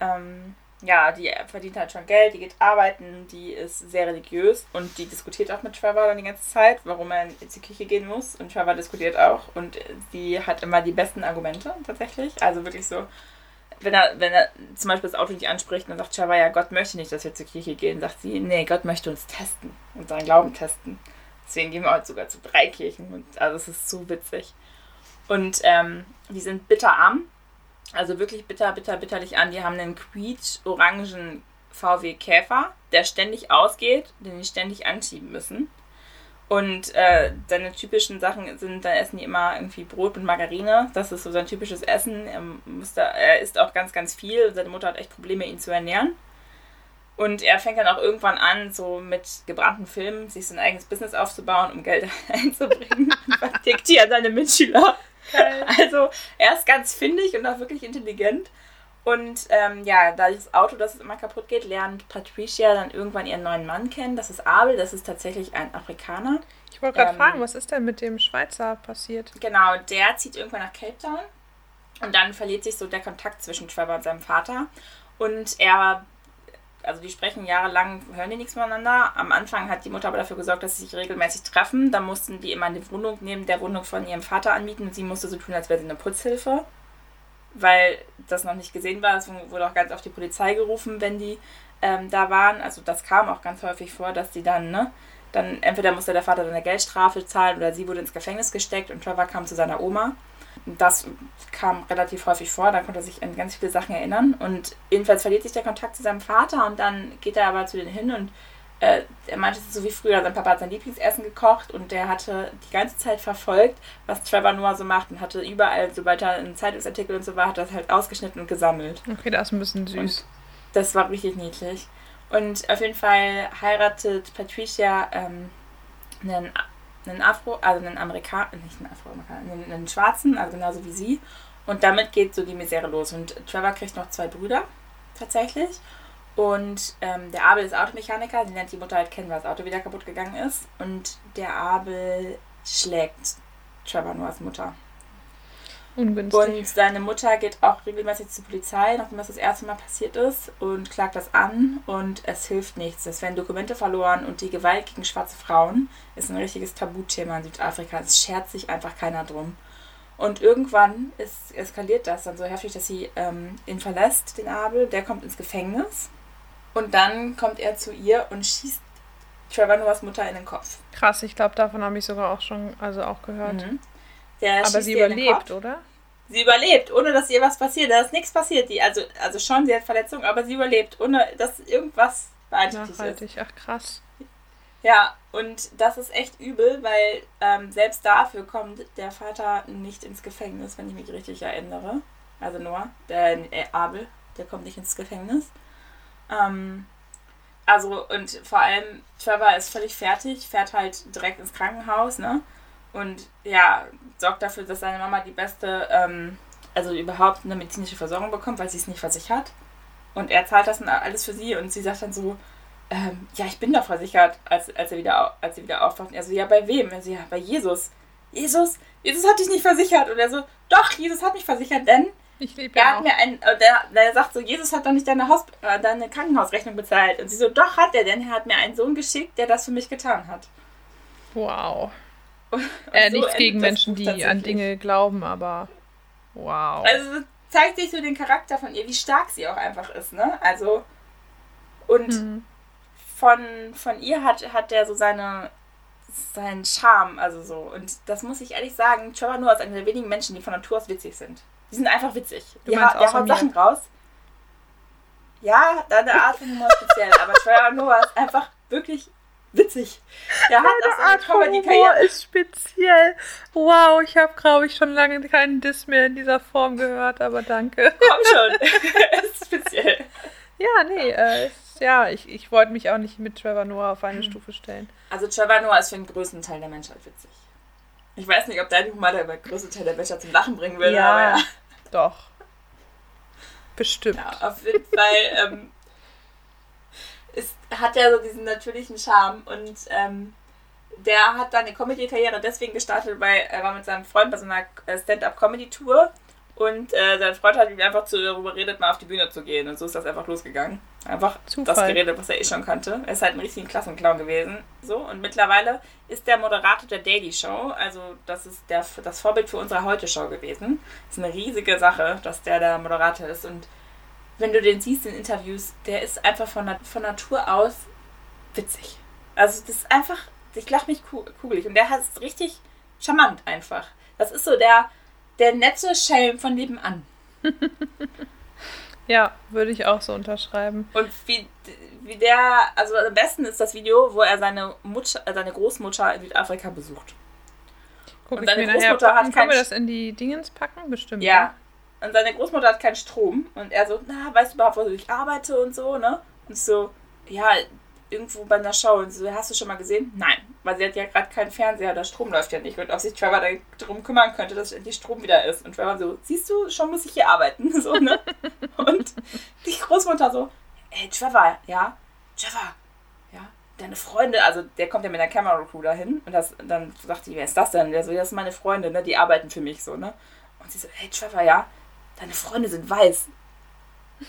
Ähm, ja, die verdient halt schon Geld, die geht arbeiten, die ist sehr religiös und die diskutiert auch mit Trevor dann die ganze Zeit, warum er in die Kirche gehen muss. Und Trevor diskutiert auch und sie hat immer die besten Argumente tatsächlich. Also wirklich so, wenn er, wenn er zum Beispiel das Auto nicht anspricht, dann sagt Trevor, ja, Gott möchte nicht, dass wir zur Kirche gehen, sagt sie, nee, Gott möchte uns testen und seinen Glauben testen. Deswegen gehen wir heute sogar zu drei Kirchen und also es ist so witzig. Und ähm, die sind bitterarm also wirklich bitter, bitter, bitterlich an. Die haben einen quietsch-orangen VW Käfer, der ständig ausgeht, den die ständig anschieben müssen. Und äh, seine typischen Sachen sind, da essen die immer irgendwie Brot und Margarine. Das ist so sein typisches Essen. Er, da, er isst auch ganz, ganz viel. Seine Mutter hat echt Probleme, ihn zu ernähren. Und er fängt dann auch irgendwann an, so mit gebrannten Filmen sich sein eigenes Business aufzubauen, um Geld einzubringen. Hier an seine Mitschüler. Geil. Also er ist ganz findig und auch wirklich intelligent. Und ähm, ja, da das Auto, das immer kaputt geht, lernt Patricia dann irgendwann ihren neuen Mann kennen. Das ist Abel, das ist tatsächlich ein Afrikaner.
Ich wollte gerade ähm, fragen, was ist denn mit dem Schweizer passiert?
Genau, der zieht irgendwann nach Cape Town. Und dann verliert sich so der Kontakt zwischen Trevor und seinem Vater. Und er also die sprechen jahrelang, hören die nichts miteinander. Am Anfang hat die Mutter aber dafür gesorgt, dass sie sich regelmäßig treffen. Dann mussten die immer eine Wohnung neben der Wohnung von ihrem Vater anmieten sie musste so tun, als wäre sie eine Putzhilfe. Weil das noch nicht gesehen war. Es wurde auch ganz oft die Polizei gerufen, wenn die ähm, da waren. Also das kam auch ganz häufig vor, dass die dann, ne, dann entweder musste der Vater dann eine Geldstrafe zahlen oder sie wurde ins Gefängnis gesteckt und Trevor kam zu seiner Oma. Das kam relativ häufig vor, da konnte er sich an ganz viele Sachen erinnern. Und jedenfalls verliert sich der Kontakt zu seinem Vater und dann geht er aber zu denen hin und äh, er meinte, es ist so wie früher, sein Papa hat sein Lieblingsessen gekocht und der hatte die ganze Zeit verfolgt, was Trevor Noah so macht und hatte überall, sobald er einen Zeitungsartikel und so war, hat er das halt ausgeschnitten und gesammelt.
Okay, das ist ein bisschen süß.
Und das war richtig niedlich. Und auf jeden Fall heiratet Patricia ähm, einen einen Afro, also einen Amerikaner, nicht einen Afroamerikaner, einen, einen Schwarzen, also genauso wie sie. Und damit geht so die Misere los. Und Trevor kriegt noch zwei Brüder, tatsächlich. Und ähm, der Abel ist Automechaniker, den lernt die Mutter halt kennen, weil das Auto wieder kaputt gegangen ist. Und der Abel schlägt Trevor nur als Mutter. Ungünstig. Und seine Mutter geht auch regelmäßig zur Polizei, nachdem das das erste Mal passiert ist, und klagt das an und es hilft nichts. Es werden Dokumente verloren und die Gewalt gegen schwarze Frauen ist ein richtiges Tabuthema in Südafrika. Es schert sich einfach keiner drum. Und irgendwann ist, eskaliert das dann so heftig, dass sie ähm, ihn verlässt, den Abel. Der kommt ins Gefängnis. Und dann kommt er zu ihr und schießt Trevor Noahs Mutter in den Kopf.
Krass, ich glaube, davon habe ich sogar auch schon, also auch gehört. Mhm. Aber sie überlebt, oder?
Sie überlebt, ohne dass ihr was passiert. Da ist nichts passiert. Die, also, also schon, sie hat Verletzungen, aber sie überlebt, ohne dass irgendwas beeinträchtigt
Nachhaltig. ist. Ach krass.
Ja, und das ist echt übel, weil ähm, selbst dafür kommt der Vater nicht ins Gefängnis, wenn ich mich richtig erinnere. Also Noah, der äh, Abel, der kommt nicht ins Gefängnis. Ähm, also, und vor allem, Trevor ist völlig fertig, fährt halt direkt ins Krankenhaus, ne? Und ja, sorgt dafür, dass seine Mama die beste, ähm, also überhaupt eine medizinische Versorgung bekommt, weil sie es nicht versichert. Und er zahlt das dann alles für sie und sie sagt dann so, ähm, ja, ich bin doch versichert, als, als, er wieder, als sie wieder aufwacht. Also, ja, bei wem? Also, ja, bei Jesus. Jesus? Jesus hat dich nicht versichert. Und er so, doch, Jesus hat mich versichert, denn ich lebe er hat auch. mir ein, äh, der, der sagt so, Jesus hat doch nicht deine, Haus, äh, deine Krankenhausrechnung bezahlt. Und sie so, doch hat er, denn er hat mir einen Sohn geschickt, der das für mich getan hat.
Wow. Äh, so nichts gegen Menschen, die an Dinge glauben, aber wow.
Also zeigt sich so den Charakter von ihr, wie stark sie auch einfach ist, ne? Also und hm. von, von ihr hat, hat der so seine seinen Charme, also so. Und das muss ich ehrlich sagen, Trevor Noah ist einer der wenigen Menschen, die von Natur aus witzig sind. Die sind einfach witzig. Du die ha der haut Sachen raus. Ja, deine Art von Humor speziell, aber Trevor Noah ist einfach wirklich witzig.
Der hat auch Art Comedy-Karriere. ist speziell. Wow, ich habe, glaube ich, schon lange keinen Diss mehr in dieser Form gehört, aber danke.
Komm schon. ist speziell.
Ja, nee, äh, ja, ich, ich wollte mich auch nicht mit Trevor Noah auf eine mhm. Stufe stellen.
Also Trevor Noah ist für den größten Teil der Menschheit witzig. Ich weiß nicht, ob dein Humor der größte Teil der Becher zum Lachen bringen würde,
ja,
aber ja.
Doch. Bestimmt.
Ja, auf jeden Fall ähm, hat er so diesen natürlichen Charme und ähm, der hat dann eine Comedy-Karriere deswegen gestartet, weil er war mit seinem Freund bei so einer äh, Stand-Up-Comedy-Tour und äh, sein Freund hat ihn einfach zu, darüber geredet, mal auf die Bühne zu gehen. Und so ist das einfach losgegangen. Einfach Zufall. das geredet, was er eh schon kannte. Er ist halt ein richtiger Klassenclown gewesen. So, und mittlerweile ist der Moderator der Daily Show. Also, das ist der, das Vorbild für unsere Heute-Show gewesen. Das ist eine riesige Sache, dass der der Moderator ist. Und wenn du den siehst in Interviews, der ist einfach von, von Natur aus witzig. Also, das ist einfach, ich lache mich kugelig. Und der hat es richtig charmant einfach. Das ist so der der nette Schelm von nebenan.
ja, würde ich auch so unterschreiben.
Und wie, wie der, also am besten ist das Video, wo er seine Mutter, äh, seine Großmutter in Südafrika besucht.
Guck und seine Großmutter nachher, hat Können wir das in die Dingens packen? Bestimmt.
Ja. ja. Und seine Großmutter hat keinen Strom. Und er so, na, weißt du überhaupt, wo ich arbeite und so, ne? Und so, ja, irgendwo bei einer Show. Und so, hast du schon mal gesehen? Nein, weil sie hat ja gerade keinen Fernseher, der Strom läuft ja nicht. Und ob sich Trevor darum kümmern könnte, dass endlich Strom wieder ist. Und Trevor so, siehst du, schon muss ich hier arbeiten. So, ne? Und die Großmutter so, ey, Trevor, ja, Trevor, ja, deine Freunde, also der kommt ja mit der Camera Crew dahin. Und das, dann sagt die, wer ist das denn? Der so, das sind meine Freunde, ne? Die arbeiten für mich so, ne? Und sie so, hey Trevor, ja, deine Freunde sind weiß.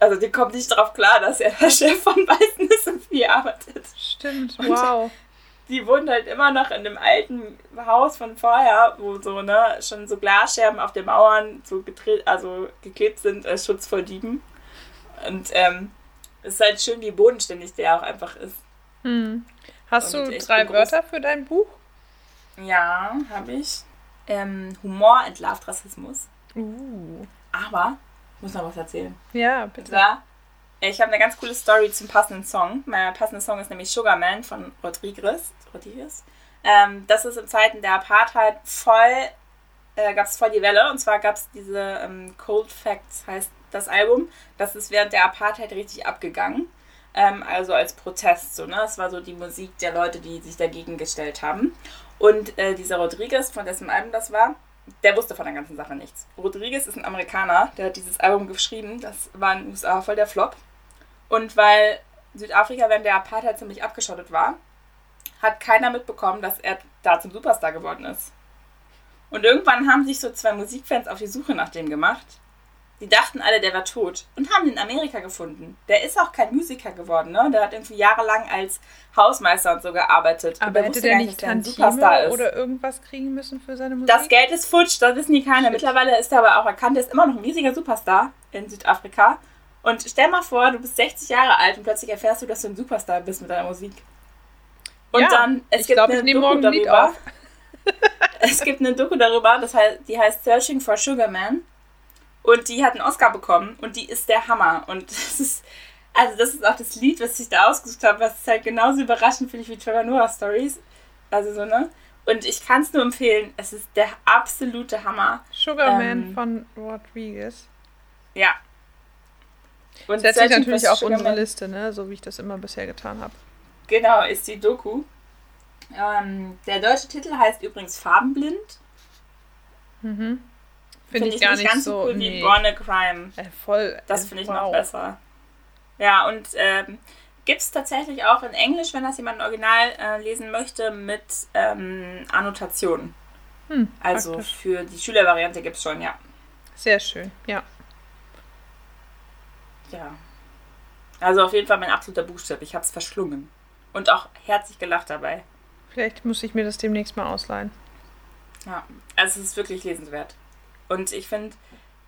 Also die kommt nicht darauf klar, dass er der Chef von Weißen ist und wie er arbeitet.
Stimmt, wow.
die wohnt halt immer noch in dem alten Haus von vorher, wo so, ne, schon so Glasscherben auf den Mauern so gedreht, also geklebt sind als Schutz vor Dieben. Und ähm, es ist halt schön, wie bodenständig der auch einfach ist.
Hm. Hast und du drei Wörter für dein Buch?
Ja, habe ich. Ähm, Humor entlarvt Rassismus.
Uh.
Aber muss noch was erzählen.
Ja, bitte.
Da, ich habe eine ganz coole Story zum passenden Song. Mein passender Song ist nämlich Sugar Man von Rodriguez. Rodriguez. Ähm, das ist in Zeiten der Apartheid voll, äh, gab es voll die Welle. Und zwar gab es diese ähm, Cold Facts, heißt das Album. Das ist während der Apartheid richtig abgegangen. Ähm, also als Protest, so, ne? Das war so die Musik der Leute, die sich dagegen gestellt haben. Und äh, dieser Rodriguez, von dessen Album das war, der wusste von der ganzen Sache nichts. Rodriguez ist ein Amerikaner, der hat dieses Album geschrieben. Das war in den USA voll der Flop. Und weil Südafrika während der Apartheid ziemlich abgeschottet war, hat keiner mitbekommen, dass er da zum Superstar geworden ist. Und irgendwann haben sich so zwei Musikfans auf die Suche nach dem gemacht die dachten alle, der war tot und haben ihn in Amerika gefunden. Der ist auch kein Musiker geworden, ne? Der hat irgendwie jahrelang als Hausmeister und so gearbeitet.
Aber hätte der nicht, der nicht Superstar ist. oder irgendwas kriegen müssen für seine Musik?
Das Geld ist futsch, das wissen die keiner. Mittlerweile ist er aber auch erkannt, er ist immer noch ein riesiger Superstar in Südafrika. Und stell mal vor, du bist 60 Jahre alt und plötzlich erfährst du, dass du ein Superstar bist mit deiner Musik. Und ja, dann, es
ich
gibt
glaub, eine ich Doku darüber.
es gibt eine Doku darüber, das heißt, die heißt Searching for Sugar Man. Und die hat einen Oscar bekommen und die ist der Hammer. Und das ist, also das ist auch das Lied, was ich da ausgesucht habe, was halt genauso überraschend finde ich wie Trevor Noah Stories. Also so, ne? Und ich kann es nur empfehlen, es ist der absolute Hammer.
Sugarman ähm, von Rodriguez.
Ja.
Und setze ich natürlich auch Sugar unsere Liste, ne? So wie ich das immer bisher getan habe.
Genau, ist die Doku. Ähm, der deutsche Titel heißt übrigens Farbenblind.
Mhm. Finde find ich, gar nicht, ganz so
cool nee. wie Born a Crime.
Äh, voll.
Das finde ich wow. noch besser. Ja, und ähm, gibt es tatsächlich auch in Englisch, wenn das jemand original äh, lesen möchte, mit ähm, Annotationen. Hm, also praktisch. für die Schülervariante gibt es schon, ja.
Sehr schön, ja.
Ja. Also auf jeden Fall mein absoluter Buchstabe. Ich habe es verschlungen. Und auch herzlich gelacht dabei.
Vielleicht muss ich mir das demnächst mal ausleihen.
Ja, also es ist wirklich lesenswert. Und ich finde,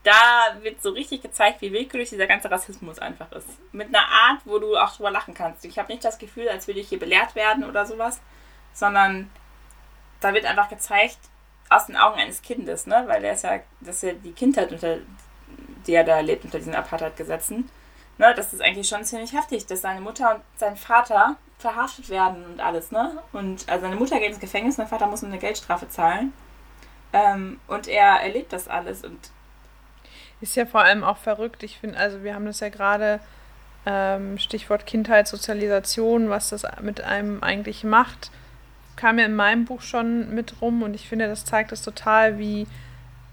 da wird so richtig gezeigt, wie willkürlich dieser ganze Rassismus einfach ist. Mit einer Art, wo du auch drüber lachen kannst. Ich habe nicht das Gefühl, als würde ich hier belehrt werden oder sowas, sondern da wird einfach gezeigt, aus den Augen eines Kindes, ne? Weil er ist ja, das ist ja die Kindheit, unter die er da lebt, unter diesen Apartheid-Gesetzen. Ne? Das ist eigentlich schon ziemlich heftig, dass seine Mutter und sein Vater verhaftet werden und alles, ne? Und also seine Mutter geht ins Gefängnis, sein Vater muss eine Geldstrafe zahlen. Ähm, und er erlebt das alles und
ist ja vor allem auch verrückt. Ich finde, also wir haben das ja gerade ähm, Stichwort Kindheitssozialisation, was das mit einem eigentlich macht, kam ja in meinem Buch schon mit rum und ich finde, das zeigt es total, wie,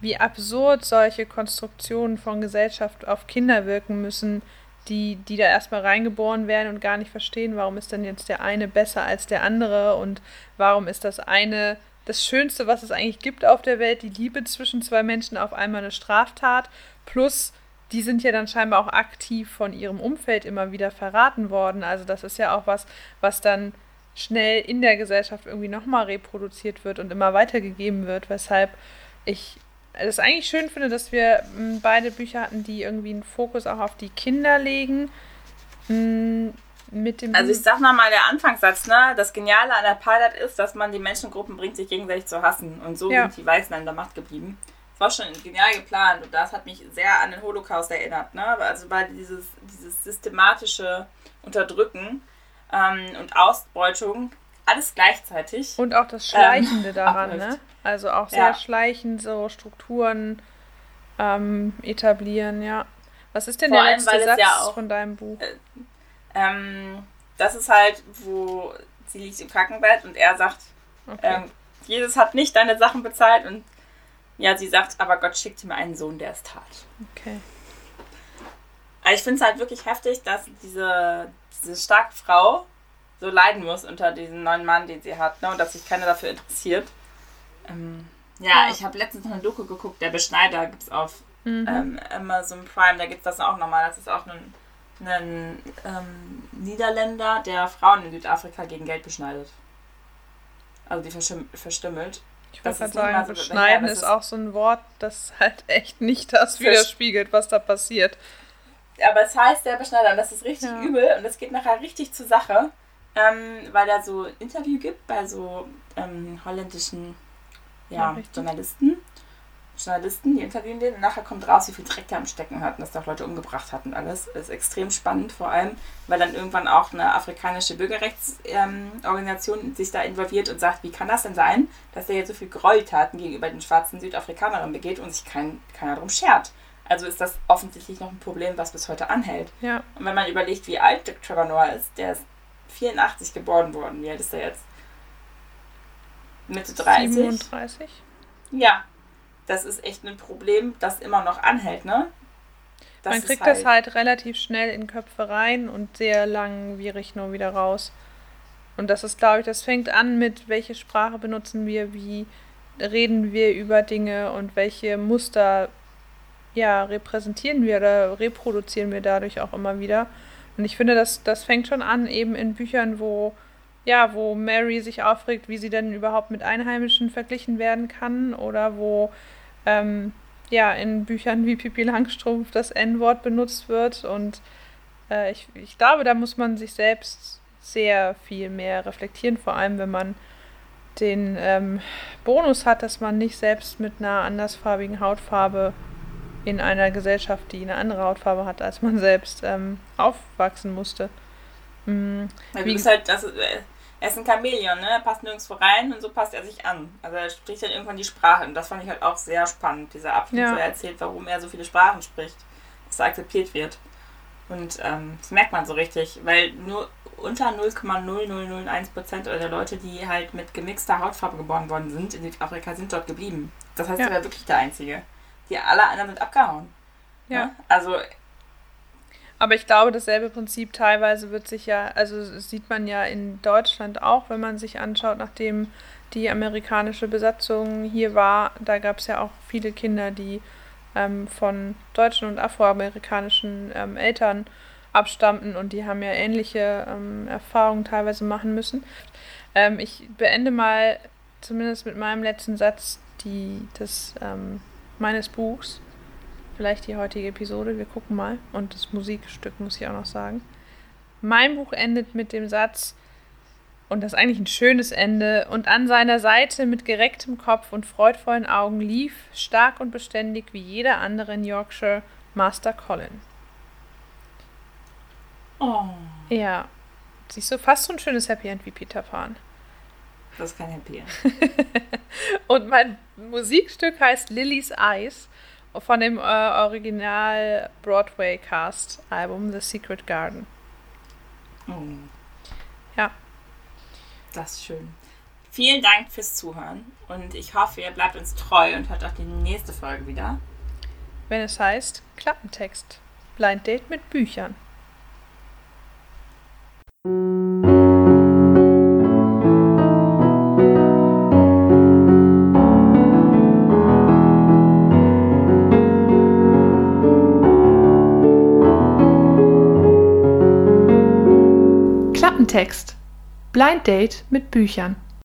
wie absurd solche Konstruktionen von Gesellschaft auf Kinder wirken müssen, die, die da erstmal reingeboren werden und gar nicht verstehen, warum ist denn jetzt der eine besser als der andere und warum ist das eine das Schönste, was es eigentlich gibt auf der Welt, die Liebe zwischen zwei Menschen auf einmal eine Straftat, plus die sind ja dann scheinbar auch aktiv von ihrem Umfeld immer wieder verraten worden. Also das ist ja auch was, was dann schnell in der Gesellschaft irgendwie nochmal reproduziert wird und immer weitergegeben wird, weshalb ich es eigentlich schön finde, dass wir hm, beide Bücher hatten, die irgendwie einen Fokus auch auf die Kinder legen. Mit dem
also ich sag nochmal der Anfangssatz, ne? Das Geniale an der Pilot ist, dass man die Menschengruppen bringt, sich gegenseitig zu hassen. Und so ja. sind die Weißen an der Macht geblieben. Das war schon genial geplant und das hat mich sehr an den Holocaust erinnert, ne? Also weil dieses, dieses systematische Unterdrücken ähm, und Ausbeutung alles gleichzeitig.
Und auch das Schleichende ähm, daran, ne? Also auch sehr ja. schleichend so Strukturen ähm, etablieren, ja. Was ist denn Vor der letzte Satz ja auch, von deinem Buch? Äh,
ähm, das ist halt, wo sie liegt im Krankenbett und er sagt, okay. ähm, Jesus hat nicht deine Sachen bezahlt und ja, sie sagt, aber Gott schickte mir einen Sohn, der es tat. Okay. Aber ich finde es halt wirklich heftig, dass diese, diese starke Frau so leiden muss unter diesem neuen Mann, den sie hat, ne? und dass sich keiner dafür interessiert. Ähm, ja, ja, ich habe letztens noch eine Doku geguckt, der Beschneider gibt es auf mhm. ähm, Amazon Prime, da gibt es das auch nochmal. Das ist auch ein, ein ähm, Niederländer, der Frauen in Südafrika gegen Geld beschneidet. Also die verstümmelt.
Ich wollte gerade sagen, so, beschneiden ja, ist, ist auch so ein Wort, das halt echt nicht das widerspiegelt, was da passiert.
Aber es heißt der Beschneider und das ist richtig ja. übel und es geht nachher richtig zur Sache, ähm, weil er so ein Interview gibt bei so ähm, holländischen ja, Journalisten. Journalisten, die interviewen den und nachher kommt raus, wie viel Dreck der am Stecken hat und dass da auch Leute umgebracht hat und alles. Das ist extrem spannend, vor allem, weil dann irgendwann auch eine afrikanische Bürgerrechtsorganisation ähm, sich da involviert und sagt, wie kann das denn sein, dass der jetzt so viel Gräueltaten gegenüber den schwarzen Südafrikanern begeht und sich kein, keiner darum schert. Also ist das offensichtlich noch ein Problem, was bis heute anhält. Ja. Und wenn man überlegt, wie alt Trevor Noah ist, der ist 84 geboren worden. Wie alt ist er jetzt? Mitte 30? 37. Ja, das ist echt ein Problem, das immer noch anhält, ne?
Das Man kriegt halt das halt relativ schnell in Köpfe rein und sehr langwierig nur wieder raus. Und das ist, glaube ich, das fängt an mit, welche Sprache benutzen wir, wie reden wir über Dinge und welche Muster ja, repräsentieren wir oder reproduzieren wir dadurch auch immer wieder. Und ich finde, das, das fängt schon an, eben in Büchern, wo, ja, wo Mary sich aufregt, wie sie denn überhaupt mit Einheimischen verglichen werden kann oder wo ähm, ja, in Büchern wie Pippi Langstrumpf das N-Wort benutzt wird. Und äh, ich, ich glaube, da muss man sich selbst sehr viel mehr reflektieren, vor allem wenn man den ähm, Bonus hat, dass man nicht selbst mit einer andersfarbigen Hautfarbe in einer Gesellschaft, die eine andere Hautfarbe hat, als man selbst ähm, aufwachsen musste.
Mhm. Wie halt, das, äh, er ist ein Chamäleon, ne? Er passt nirgendwo rein und so passt er sich an. Also er spricht dann irgendwann die Sprache. Und das fand ich halt auch sehr spannend, dieser Abschnitt, ja. wo er erzählt, warum er so viele Sprachen spricht, dass er akzeptiert wird. Und ähm, das merkt man so richtig, weil nur unter 0,0001% der Leute, die halt mit gemixter Hautfarbe geboren worden sind in Südafrika, sind dort geblieben. Das heißt, ja. er war wirklich der Einzige. Die alle anderen sind abgehauen. Ja. ja. Also.
Aber ich glaube, dasselbe Prinzip teilweise wird sich ja, also sieht man ja in Deutschland auch, wenn man sich anschaut, nachdem die amerikanische Besatzung hier war, da gab es ja auch viele Kinder, die ähm, von deutschen und afroamerikanischen ähm, Eltern abstammten und die haben ja ähnliche ähm, Erfahrungen teilweise machen müssen. Ähm, ich beende mal zumindest mit meinem letzten Satz die, das ähm, meines Buchs. Vielleicht die heutige Episode, wir gucken mal. Und das Musikstück muss ich auch noch sagen. Mein Buch endet mit dem Satz, und das ist eigentlich ein schönes Ende, und an seiner Seite mit gerecktem Kopf und freudvollen Augen lief, stark und beständig wie jeder andere in Yorkshire, Master Colin. Oh. Ja. Siehst du, fast so ein schönes Happy End wie Peter Pan.
Das ist kein Happy End.
und mein Musikstück heißt Lily's Eyes von dem äh, Original Broadway Cast Album The Secret Garden.
Oh. Ja. Das ist schön. Vielen Dank fürs Zuhören und ich hoffe, ihr bleibt uns treu und hört auch die nächste Folge wieder.
Wenn es heißt Klappentext. Blind Date mit Büchern. Klappentext. Blind Date mit Büchern.